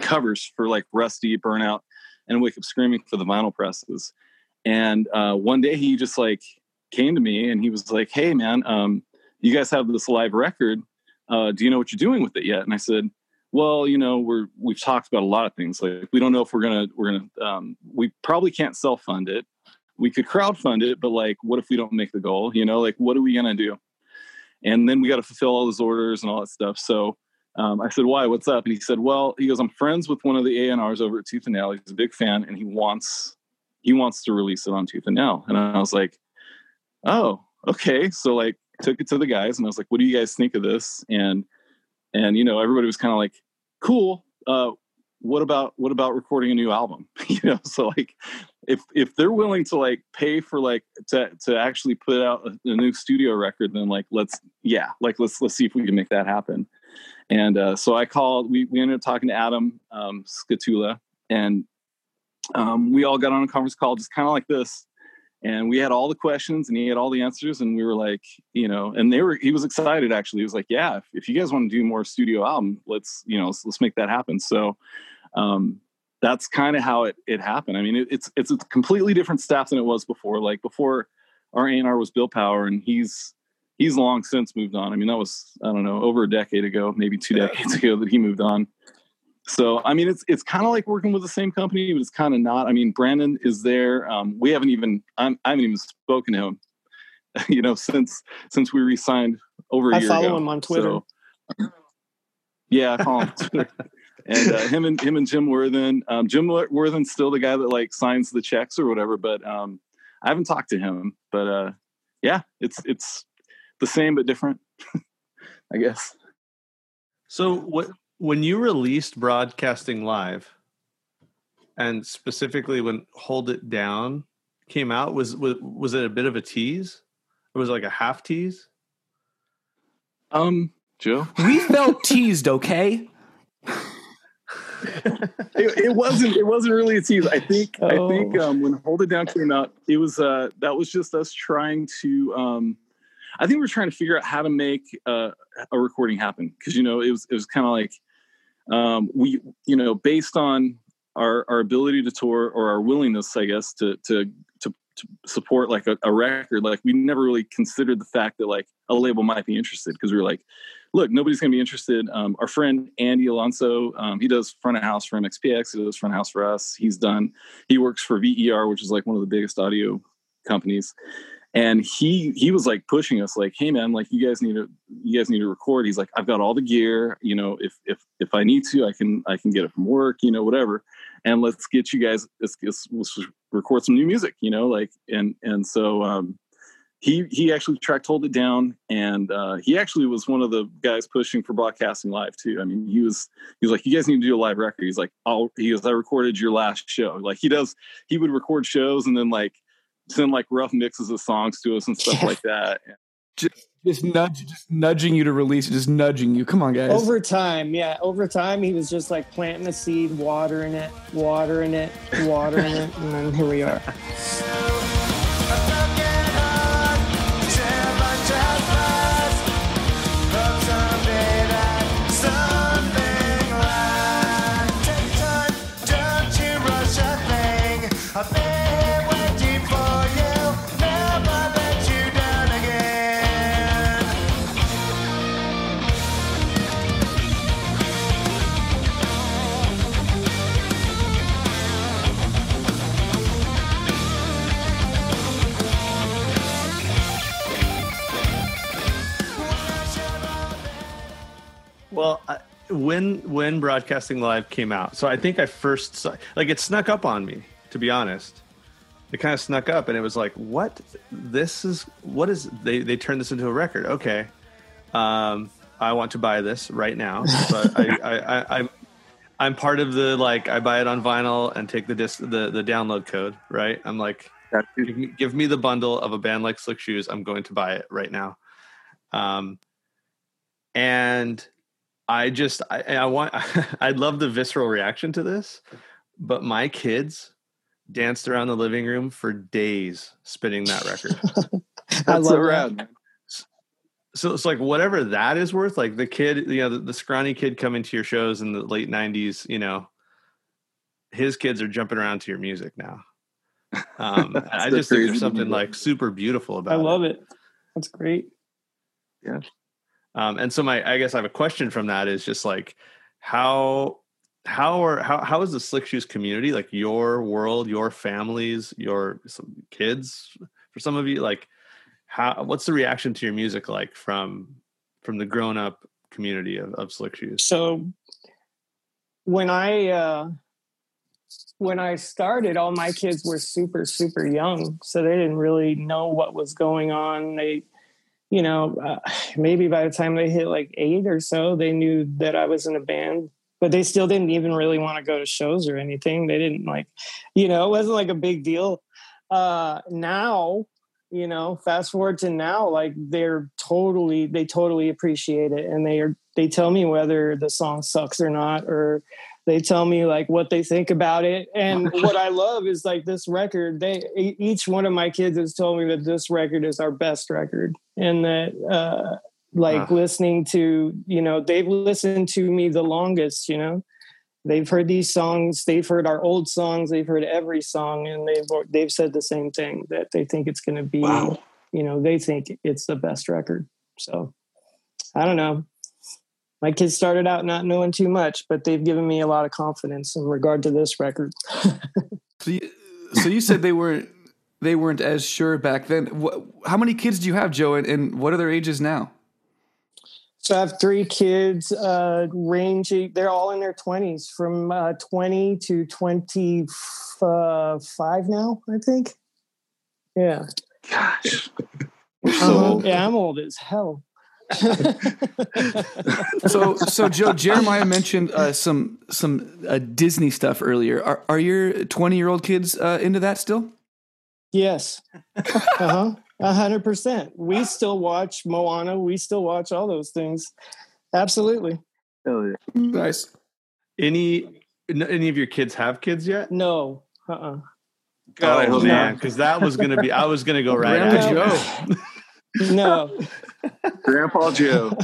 covers for like Rusty, Burnout, and Wake Up Screaming for the vinyl presses. And uh, one day he just like came to me and he was like, "Hey man, um, you guys have this live record. Uh, do you know what you're doing with it yet?" And I said, "Well, you know, we're we've talked about a lot of things. Like we don't know if we're gonna we're gonna um, we probably can't self fund it. We could crowd fund it, but like, what if we don't make the goal? You know, like what are we gonna do? And then we got to fulfill all those orders and all that stuff. So." Um, I said, "Why? What's up?" And he said, "Well, he goes, I'm friends with one of the A&Rs over at Tooth and Nail. He's a big fan, and he wants he wants to release it on Tooth and Nail." And I was like, "Oh, okay." So like, took it to the guys, and I was like, "What do you guys think of this?" And and you know, everybody was kind of like, "Cool. Uh, what about what about recording a new album?" you know, so like, if if they're willing to like pay for like to to actually put out a, a new studio record, then like let's yeah, like let's let's see if we can make that happen. And uh, so I called. We we ended up talking to Adam um, Scatula, and um, we all got on a conference call, just kind of like this. And we had all the questions, and he had all the answers, and we were like, you know, and they were. He was excited actually. He was like, "Yeah, if, if you guys want to do more studio album, let's you know, let's, let's make that happen." So um, that's kind of how it it happened. I mean, it, it's it's a completely different staff than it was before. Like before, our A&R was Bill Power, and he's he's long since moved on. I mean, that was I don't know over a decade ago, maybe two decades ago that he moved on. So I mean, it's it's kind of like working with the same company, but it's kind of not. I mean, Brandon is there. Um, we haven't even I'm, I haven't even spoken to him, you know, since since we re-signed over a I year follow ago. him on Twitter. So, yeah, I follow him. on Twitter. and uh, him and him and Jim Worthen. Um, Jim Worthen's still the guy that like signs the checks or whatever, but um, I haven't talked to him. But uh, yeah, it's it's the same but different, I guess. So what when you released broadcasting live, and specifically when Hold It Down came out, was was was it a bit of a tease? It was like a half tease. Um, Joe. We felt teased, okay? it, it wasn't it wasn't really a tease i think i think Oh. um when hold it down came out it was uh that was just us trying to um i think we are trying to figure out how to make uh, a recording happen because you know it was it was kind of like um we you know based on our our ability to tour or our willingness i guess to to to, to support like a, a record like we never really considered the fact that like a label might be interested because we were like look, nobody's going to be interested. Um, our friend Andy Alonso, um, he does front of house for MXPX. He does front of house for us. He's done. He works for VER, which is like one of the biggest audio companies. And he he was like pushing us, like, "Hey man, like you guys need to you guys need to record." He's like, "I've got all the gear. You know, if if if I need to, I can I can get it from work. You know, whatever. And let's get you guys let's, let's, let's record some new music. You know, like and and so um, he he actually tracked hold it down and uh, he actually was one of the guys pushing for broadcasting live too i mean he was he was like you guys need to do a live record he's like i'll he goes i recorded your last show like he does he would record shows and then like send like rough mixes of songs to us and stuff Yeah. like that Just nudge, just nudging you to release, just nudging you. Come on, guys. Over time, yeah, over time, he was just like planting a seed, watering it, watering it, watering it, and then here we are. Well, I, when when broadcasting live came out, so I think I first saw like it snuck up on me. To be honest, it kind of snuck up, and it was like, "What? This is what is they they turned this into a record? Okay, um, I want to buy this right now." But I, I, I I'm I'm part of the like I buy it on vinyl and take the disc the the download code. Right? I'm like, give me, give me the bundle of a band like Slick Shoes. I'm going to buy it right now. Um, and I just I, I want I'd love the visceral reaction to this, but my kids danced around the living room for days spinning that record. I that's so love rad man. so it's like whatever that is worth. Like the kid, you know, the, the scrawny kid coming to your shows in the late '90s, you know, his kids are jumping around to your music now. Um, I just think there's something like super beautiful about it. I love it. That's great. Um, and so my, I guess I have a question from that is just like how, how are, how, how is the slick shoes community, like your world, your families, your kids for some of you, like how, what's the reaction to your music like from, from the grown up community of, of slick shoes? So when I uh, when I started, all my kids were super super young, so they didn't really know what was going on. They, you know, uh, maybe by the time they hit like eight or so, they knew that I was in a band. But they still didn't even really want to go to shows or anything. They didn't like, you know, it wasn't like a big deal. Uh, now, you know, fast forward to now, like they're totally, they totally appreciate it, and they are they tell me whether the song sucks or not or they tell me like what they think about it. And what i love is like this record they each one of my kids has told me that this record is our best record. And that uh like Ah. listening to you know they've listened to me the longest you know? They've heard these songs they've heard our old songs they've heard every song and they've they've said the same thing that they think it's going to be Wow. you know they think it's the best record. So i don't know my kids started out not knowing too much but they've given me a lot of confidence in regard to this record So you, so you said they weren't they weren't as sure back then. What, how many kids do you have, Joe, and, and what are their ages now? so i have three kids uh ranging they're all in their 20s from uh 20 to 25 now i think yeah gosh Uh-huh. yeah i'm old as hell So so Joe Jeremiah mentioned uh, some some uh, Disney stuff earlier. Are are your twenty year old kids uh, into that still? Yes. Uh huh. A hundred percent. We still watch Moana. We still watch all those things. Absolutely. Hell yeah. Nice. Any any of your kids have kids yet? No. Uh-uh. God, I oh hope man, not. because that was gonna be. I was gonna go right Grandpa at you. Joe. No. Grandpa Joe.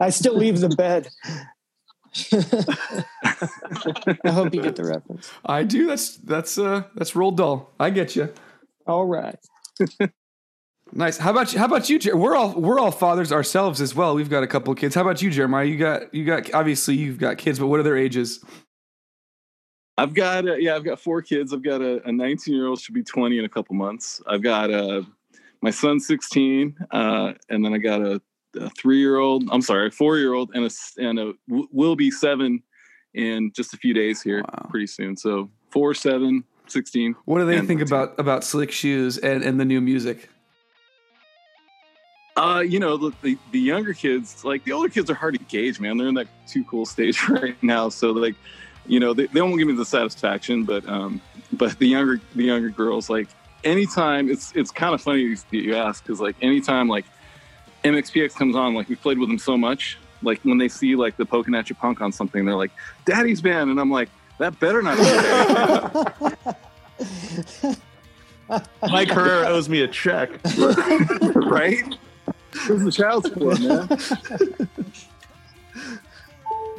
I still leave the bed. I hope you get the reference. I do. That's that's uh that's Roald Dahl. I get you. All right. Nice. How about you? How about you? Jer- We're all we're all fathers ourselves as well. We've got a couple of kids. How about you, Jeremiah? You got you got obviously you've got kids, but what are their ages? I've got uh, yeah, I've got four kids. I've got a 19 year old should be 20 in a couple months. I've got uh, my son's 16, uh, and then I got a, a three year old. I'm sorry, a four year old, and a and a w- will be seven in just a few days here, Wow. pretty soon. So four, seven, 16. What do they think 14. about about slick shoes and and the new music? Uh, you know, the, the the younger kids, like the older kids, are hard to gauge, man. They're in that too cool stage right now, so like, you know, they, they won't give me the satisfaction, but um, but the younger the younger girls, like, anytime it's it's kind of funny you, you ask because like anytime like MXPX comes on, like we played with them so much, like when they see like the poking at your punk on something, they're like, "Daddy's band," and I'm like, "That better not." be Mike Herrera owes me a check. right? Who's the child support, man?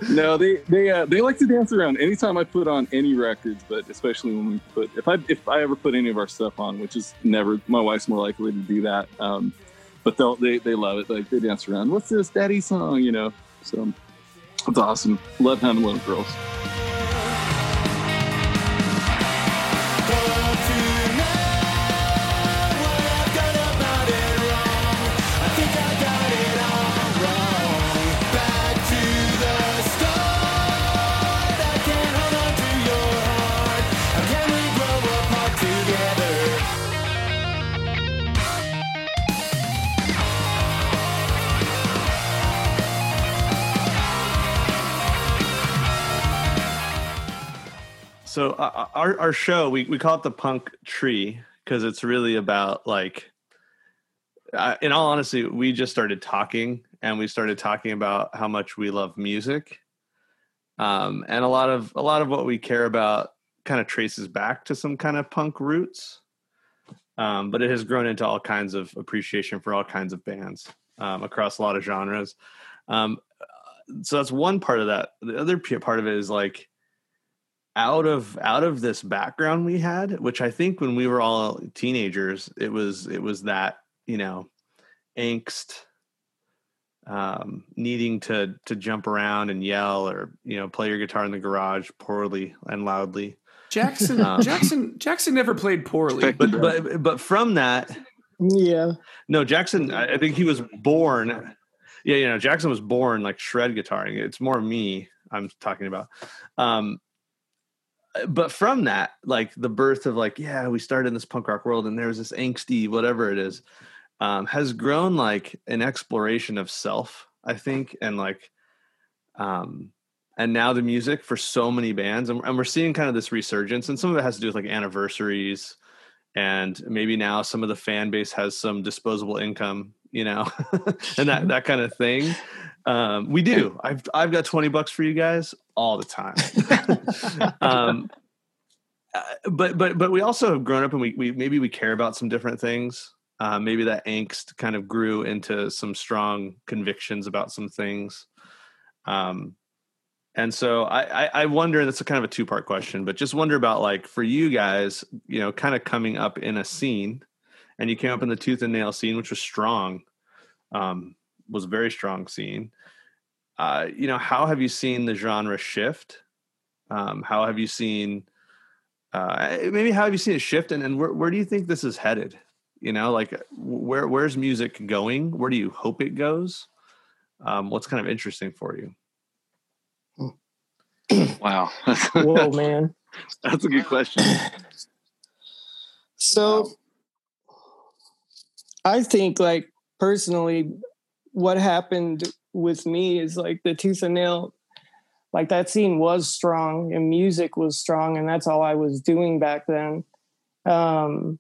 no, they they uh, they like to dance around anytime I put on any records, but especially when we put if I if I ever put any of our stuff on, which is never. My wife's more likely to do that. Um, but they'll they they love it. Like they dance around. What's this daddy song? You know. So it's awesome. Love having little girls. So uh, our our show we we call it the Punk Tree because it's really about like. Uh, in all honesty, we just started talking, and we started talking about how much we love music, um, and a lot of a lot of what we care about kind of traces back to some kind of punk roots, um, but it has grown into all kinds of appreciation for all kinds of bands um, across a lot of genres. Um, so that's one part of that. The other part of it is like out of out of this background we had which i think when we were all teenagers it was it was that you know angst um needing to to jump around and yell or you know play your guitar in the garage poorly and loudly Jackson Um, Jackson Jackson never played poorly. but but but from that Yeah. no jackson i I think he was born yeah you know jackson was born like shred guitaring it's more me i'm talking about um but from that like the birth of like yeah we started in this punk rock world and there's this angsty whatever it is um has grown like an exploration of self i think and like um and now the music for so many bands and, and we're seeing kind of this resurgence and some of it has to do with like anniversaries and maybe now some of the fan base has some disposable income you know and that that kind of thing. Um we do. I've i've got 20 bucks for you guys all the time. Um uh, but but but we also have grown up and we, we maybe we care about some different things. Uh, maybe that angst kind of grew into some strong convictions about some things. Um and so I, I I wonder, and it's a kind of a two part question, but just wonder about like for you guys, you know, kind of coming up in a scene, and you came up in the tooth and nail scene, which was strong, um, was a very strong scene. Uh, you know, how have you seen the genre shift? Um, how have you seen, uh, maybe how have you seen it shift, and, and where where do you think this is headed? You know, like where where's music going? Where do you hope it goes? Um, what's kind of interesting for you? Wow, Whoa, man. that's a good question. So I think like personally what happened with me is like the tooth and nail like that scene was strong and music was strong and that's all I was doing back then. Um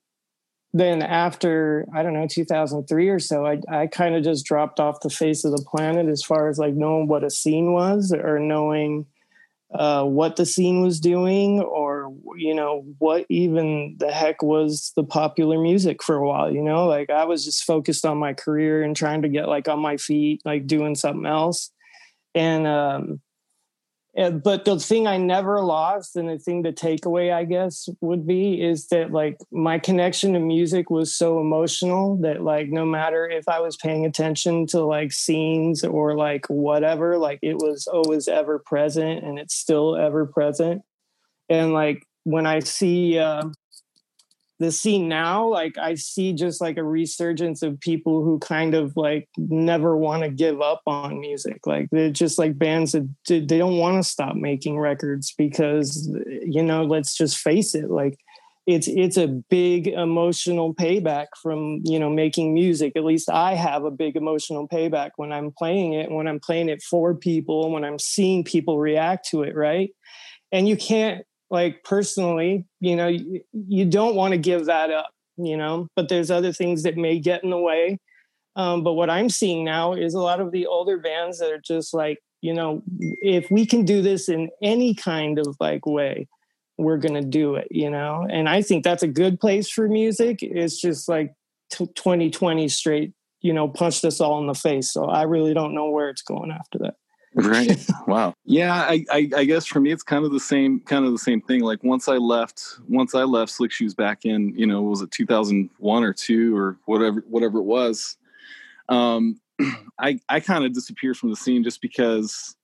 then after I don't know 2003 or so, I I kind of just dropped off the face of the planet as far as like knowing what a scene was or knowing uh, what the scene was doing or you know what even the heck was the popular music for a while. You know, like I was just focused on my career and trying to get like on my feet, like doing something else, and um, and, but the thing I never lost, and the thing to take away, I guess, would be is that like my connection to music was so emotional that like no matter if I was paying attention to like scenes or like whatever, like it was always ever present, and it's still ever present. And like when I see uh, the scene now, like I see just like a resurgence of people who kind of like never want to give up on music. Like they're just like bands that they don't want to stop making records because you know, let's just face it, like it's it's a big emotional payback from you know making music. At least I have a big emotional payback when I'm playing it, when I'm playing it for people, when I'm seeing people react to it, right? And you can't like personally you know you, you don't want to give that up you know but there's other things that may get in the way. Um, but what i'm seeing now is a lot of the older bands that are just like you know if we can do this in any kind of like way we're gonna do it you know? And i think that's a good place for music. It's just like t- 2020 straight you know punched us all in the face. So i really don't know where it's going after that right. Wow. Yeah I, I i guess for me it's kind of the same kind of the same thing. Like once i left once i left slick shoes back in you know was it 2001 or 2 or whatever whatever it was um i i kind of disappeared from the scene just because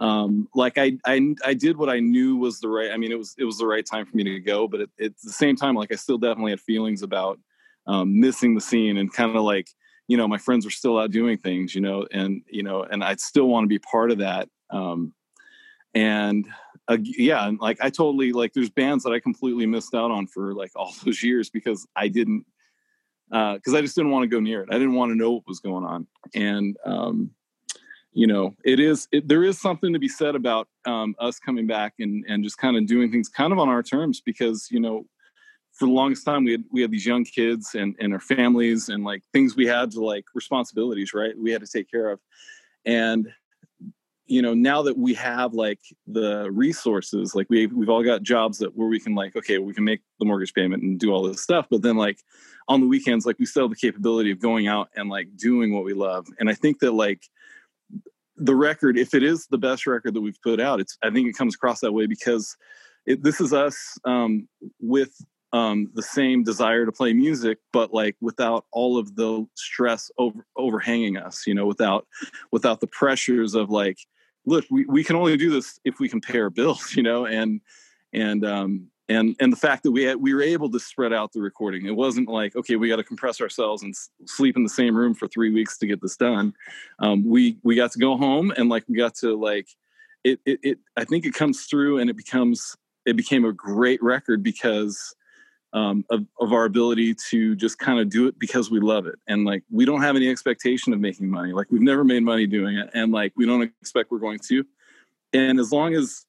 um like I, I i did what i knew was the right i mean it was it was the right time for me to go but it, at the same time like i still definitely had feelings about um missing the scene and kind of like you know my friends were still out doing things you know and you know and i still want to be part of that um and uh, yeah and like i totally like there's bands that i completely missed out on for like all those years because i didn't uh because i just didn't want to go near it. I didn't want to know what was going on. And um you know it is it, there is something to be said about um us coming back and and just kind of doing things kind of on our terms because you know for the longest time we had we had these young kids and and our families and like things we had to like responsibilities right we had to take care of. And you know now that we have like the resources like we we've all got jobs that where we can like okay we can make the mortgage payment and do all this stuff but then like on the weekends like we still have the capability of going out and like doing what we love. And i think that like the record if it is the best record that we've put out it's i think it comes across that way because it, this is us um, with um, the same desire to play music, but like without all of the stress over, overhanging us, you know, without without the pressures of like, look, we, we can only do this if we can pay our bills, you know, and and um, and and the fact that we had, we were able to spread out the recording. It wasn't like okay, we got to compress ourselves and sleep in the same room for three weeks to get this done. Um, we we got to go home and like we got to like it, it it I think it comes through and it becomes it became a great record because um, of, of our ability to just kind of do it because we love it. And like we don't have any expectation of making money. Like we've never made money doing it and like we don't expect we're going to. And as long as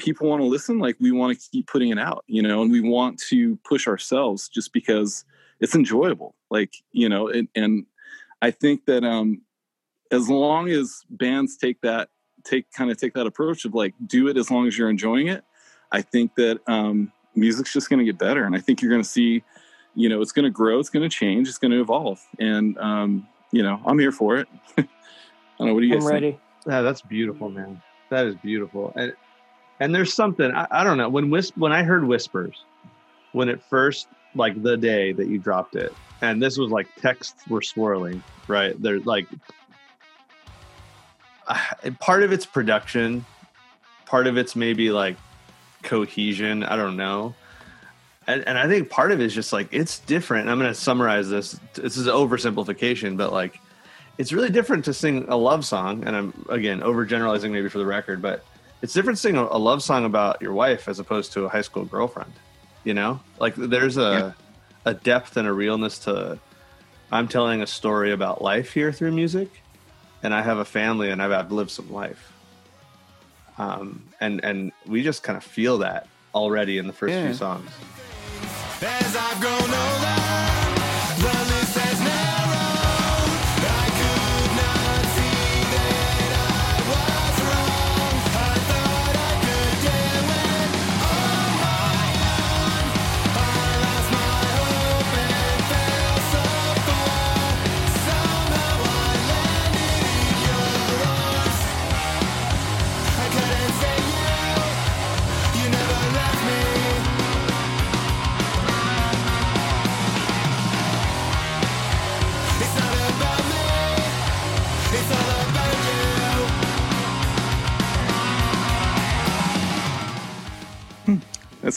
people want to listen like we want to keep putting it out you know and we want to push ourselves just because it's enjoyable like you know and, and i think that um as long as bands take that take kind of take that approach of like do it as long as you're enjoying it i think that um music's just going to get better and i think you're going to see you know it's going to grow it's going to change it's going to evolve and um you know i'm here for it i don't know what do you i'm guys think ready Yeah, that's beautiful, man. That is beautiful. And and there's something I, I don't know when whis- when I heard whispers when it first like the day that you dropped it, and this was like texts were swirling, right? There's like uh, part of it's production, part of it's maybe like cohesion. I don't know. And, and I think part of it is just like it's different. I'm going to summarize this. This is oversimplification, but like it's really different to sing a love song. And I'm again overgeneralizing maybe for the record, but it's different to sing a, love song about your wife as opposed to a high school girlfriend. You know, like there's a a depth and a realness to. I'm telling a story about life here through music, and I have a family and I've, I've lived some life. Um, and and we just kind of feel that already in the first Yeah. few songs.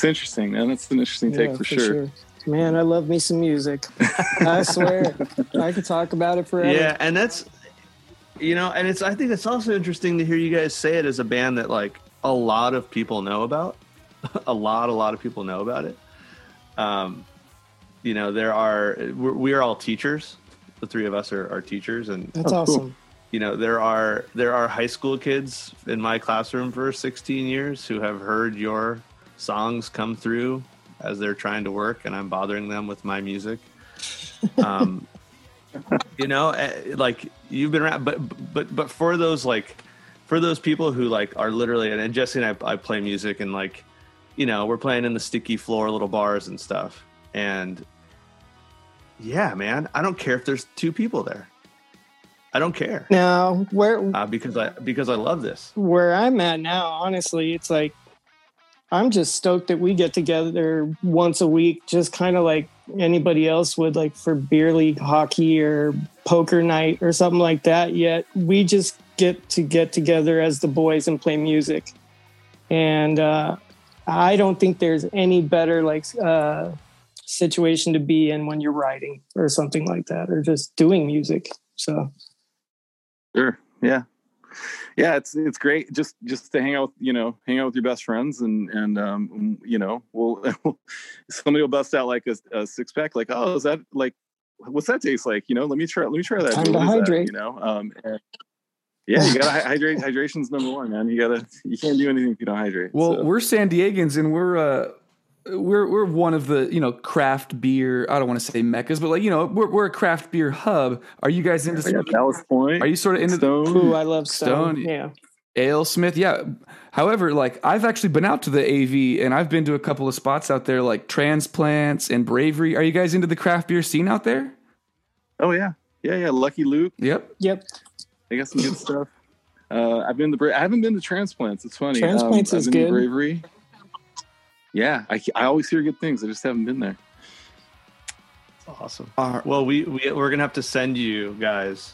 That's interesting, man. That's an interesting take Yeah, for, sure. Man, I love me some music. I swear, I could talk about it forever. Yeah, and that's you know, and it's I think it's also interesting to hear you guys say it as a band that like a lot of people know about. a lot, a lot of people know about it. Um, you know, there are we're, we are all teachers. The three of us are, are teachers, and That's Oh, cool. awesome. you know there are there are high school kids in my classroom for 16 years who have heard your songs come through as they're trying to work and i'm bothering them with my music. Um you know eh, like you've been around but but but for those like for those people who like are literally and, and jesse and I, I play music and like you know we're playing in the sticky floor little bars and stuff. And yeah man i don't care if there's two people there. I don't care. Now, where uh, because I because I love this. where I'm at now, honestly, it's like I'm just stoked that we get together once a week, just kind of like anybody else would, like for beer league hockey or poker night or something like that. Yet we just get to get together as the boys and play music. And uh, I don't think there's any better like uh, situation to be in when you're writing or something like that, or just doing music. So Sure. Yeah. Yeah, it's it's great just just to hang out, with, you know, hang out with your best friends and and um you know, we'll somebody will bust out like a, a six pack, like, oh, is that like what's that taste like? You know, let me try let me try that. Time to What is that? hydrate. you know. Um and- yeah, you gotta hydrate. Hydration's number one, man. You gotta you can't do anything if you don't hydrate. Well, so. we're San Diegans, and we're uh, we're we're one of the you know craft beer. I don't want to say meccas, but like you know we're we're a craft beer hub. Are you guys into? yeah, Ballast Point. Are you sort of into Stone? ooh, I love Stone. Stone. Yeah. AleSmith? Yeah. However, like I've actually been out to the AV, and I've been to a couple of spots out there, like Transplants and Bravery. Are you guys into the craft beer scene out there? Oh yeah, yeah, yeah. Lucky Luke. Yep. Yep. They got some good stuff. Uh, I've been to Bra- I haven't been to transplants. It's funny. Transplants um, is I've been to good. Bravery. Yeah, I, I always hear good things. I just haven't been there. Awesome. All right. Well, we, we we're gonna have to send you guys.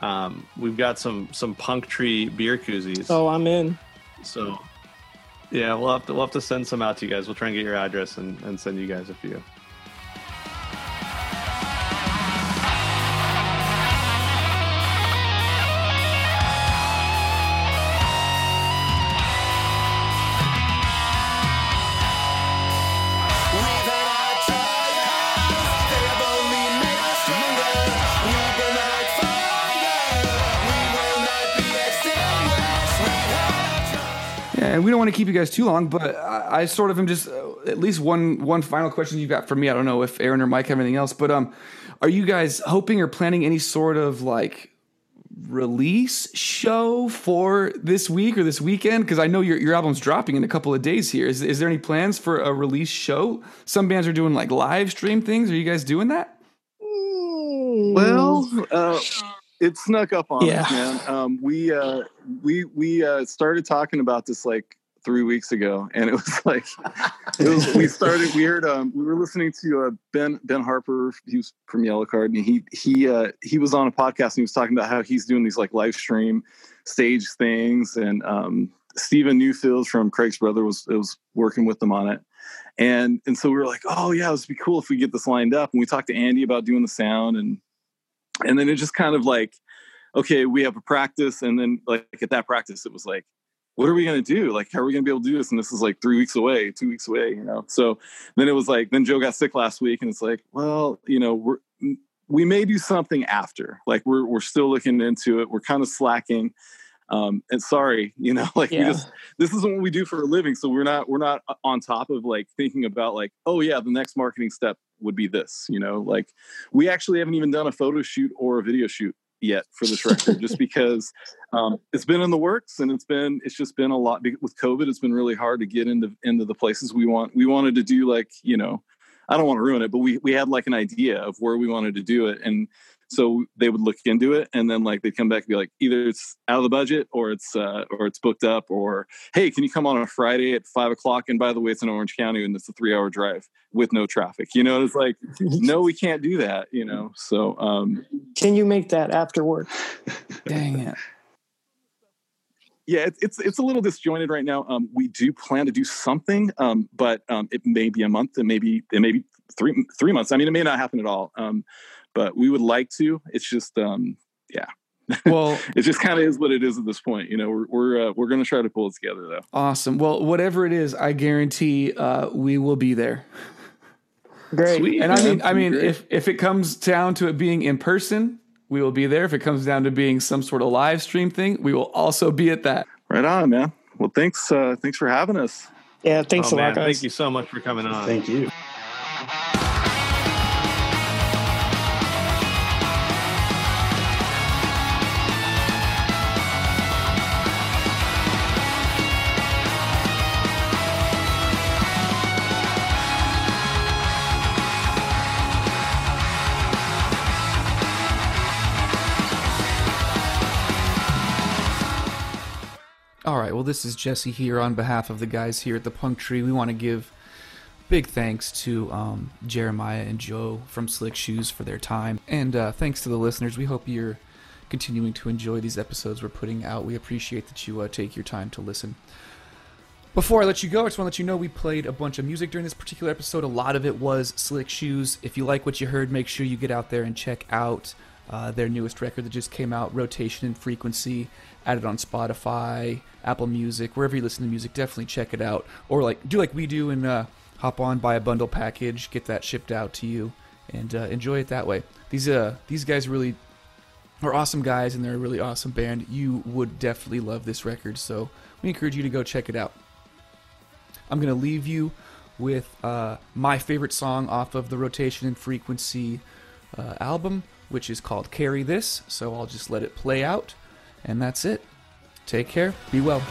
Um, we've got some some punk tree beer koozies. Oh, I'm in. So yeah, we'll have to we'll have to send some out to you guys. We'll try and get your address and, and send you guys a few. Want to keep you guys too long, but I, I sort of am just uh, at least one one final question you've got for me. I don't know if Aaron or Mike have anything else, but um, are you guys hoping or planning any sort of like release show for this week or this weekend? Because I know your your album's dropping in a couple of days here. Is is there any plans for a release show? Some bands are doing like live stream things. Are you guys doing that? Well, uh, it snuck up on Yeah. us, man. Um, we uh, we we uh, started talking about this like three weeks ago, and it was like it was, we started. We heard um, we were listening to uh, Ben Ben Harper. He was from Yellowcard, and he he uh, he was on a podcast and he was talking about how he's doing these like live stream stage things, and um, Steven Neufeld from Craig's brother was was working with them on it. And and so we were like, oh yeah, this would be cool if we get this lined up. And we talked to Andy about doing the sound, and and then it just kind of like, okay, we have a practice, and then like at that practice, it was like, what are we gonna do? Like, how are we gonna be able to do this? And this is like three weeks away, two weeks away, you know. So then it was like, then Joe got sick last week, and it's like, well, you know, we're we may do something after. Like we're we're still looking into it. We're kind of slacking. Um, and sorry, you know, like we just this isn't what we do for a living so we're not we're not on top of like thinking about like oh yeah the next marketing step would be this you know like we actually haven't even done a photo shoot or a video shoot yet for this record just because um, it's been in the works and it's been it's just been a lot with covid it's been really hard to get into into the places we want we wanted to do like you know i don't want to ruin it but we we had like an idea of where we wanted to do it and so they would look into it and then like they'd come back and be like either it's out of the budget or it's uh, or it's booked up or hey can you come on a friday at five o'clock and by the way it's in orange county and it's a three hour drive with no traffic you know it's like no we can't do that you know so um Can you make that after work? Dang it. yeah, it's, it's it's a little disjointed right now. Um, we do plan to do something, um, but um, it may be a month, it may be it may be three three months. I mean, it may not happen at all. But we would like to. It's just um, yeah, Well, it just kind of is what it is at this point. You know, we're we're uh, we're going to try to pull it together though. awesome. Well, whatever it is, I guarantee uh, we will be there. Great. Sweet, And I mean, I mean, Great. if if it comes down to it being in person, we will be there. If it comes down to being some sort of live stream thing, we will also be at that. right on, man. Well, thanks uh, thanks for having us. Yeah, thanks oh, a lot, guys. thank you so much for coming on. Thank you. This is Jesse here on behalf of the guys here at the Punk Tree. We want to give big thanks to um, Jeremiah and Joe from Slick Shoes for their time, and uh, thanks to the listeners. We hope you're continuing to enjoy these episodes we're putting out. We appreciate that you uh, take your time to listen. Before I let you go, I just want to let you know we played a bunch of music during this particular episode. A lot of it was Slick Shoes. If you like what you heard, make sure you get out there and check out uh, their newest record that just came out, Rotation and Frequency. Added on Spotify, Apple Music, wherever you listen to music. Definitely check it out. Or like do like we do and uh, hop on, buy a bundle package, get that shipped out to you, and uh, enjoy it that way. These uh these guys really are awesome guys, and they're a really awesome band. You would definitely love this record, so we encourage you to go check it out. I'm to leave you with uh, my favorite song off of the Rotation and Frequency uh, album, which is called Carry This. So I'll just let it play out, and that's it. Take care. Be well.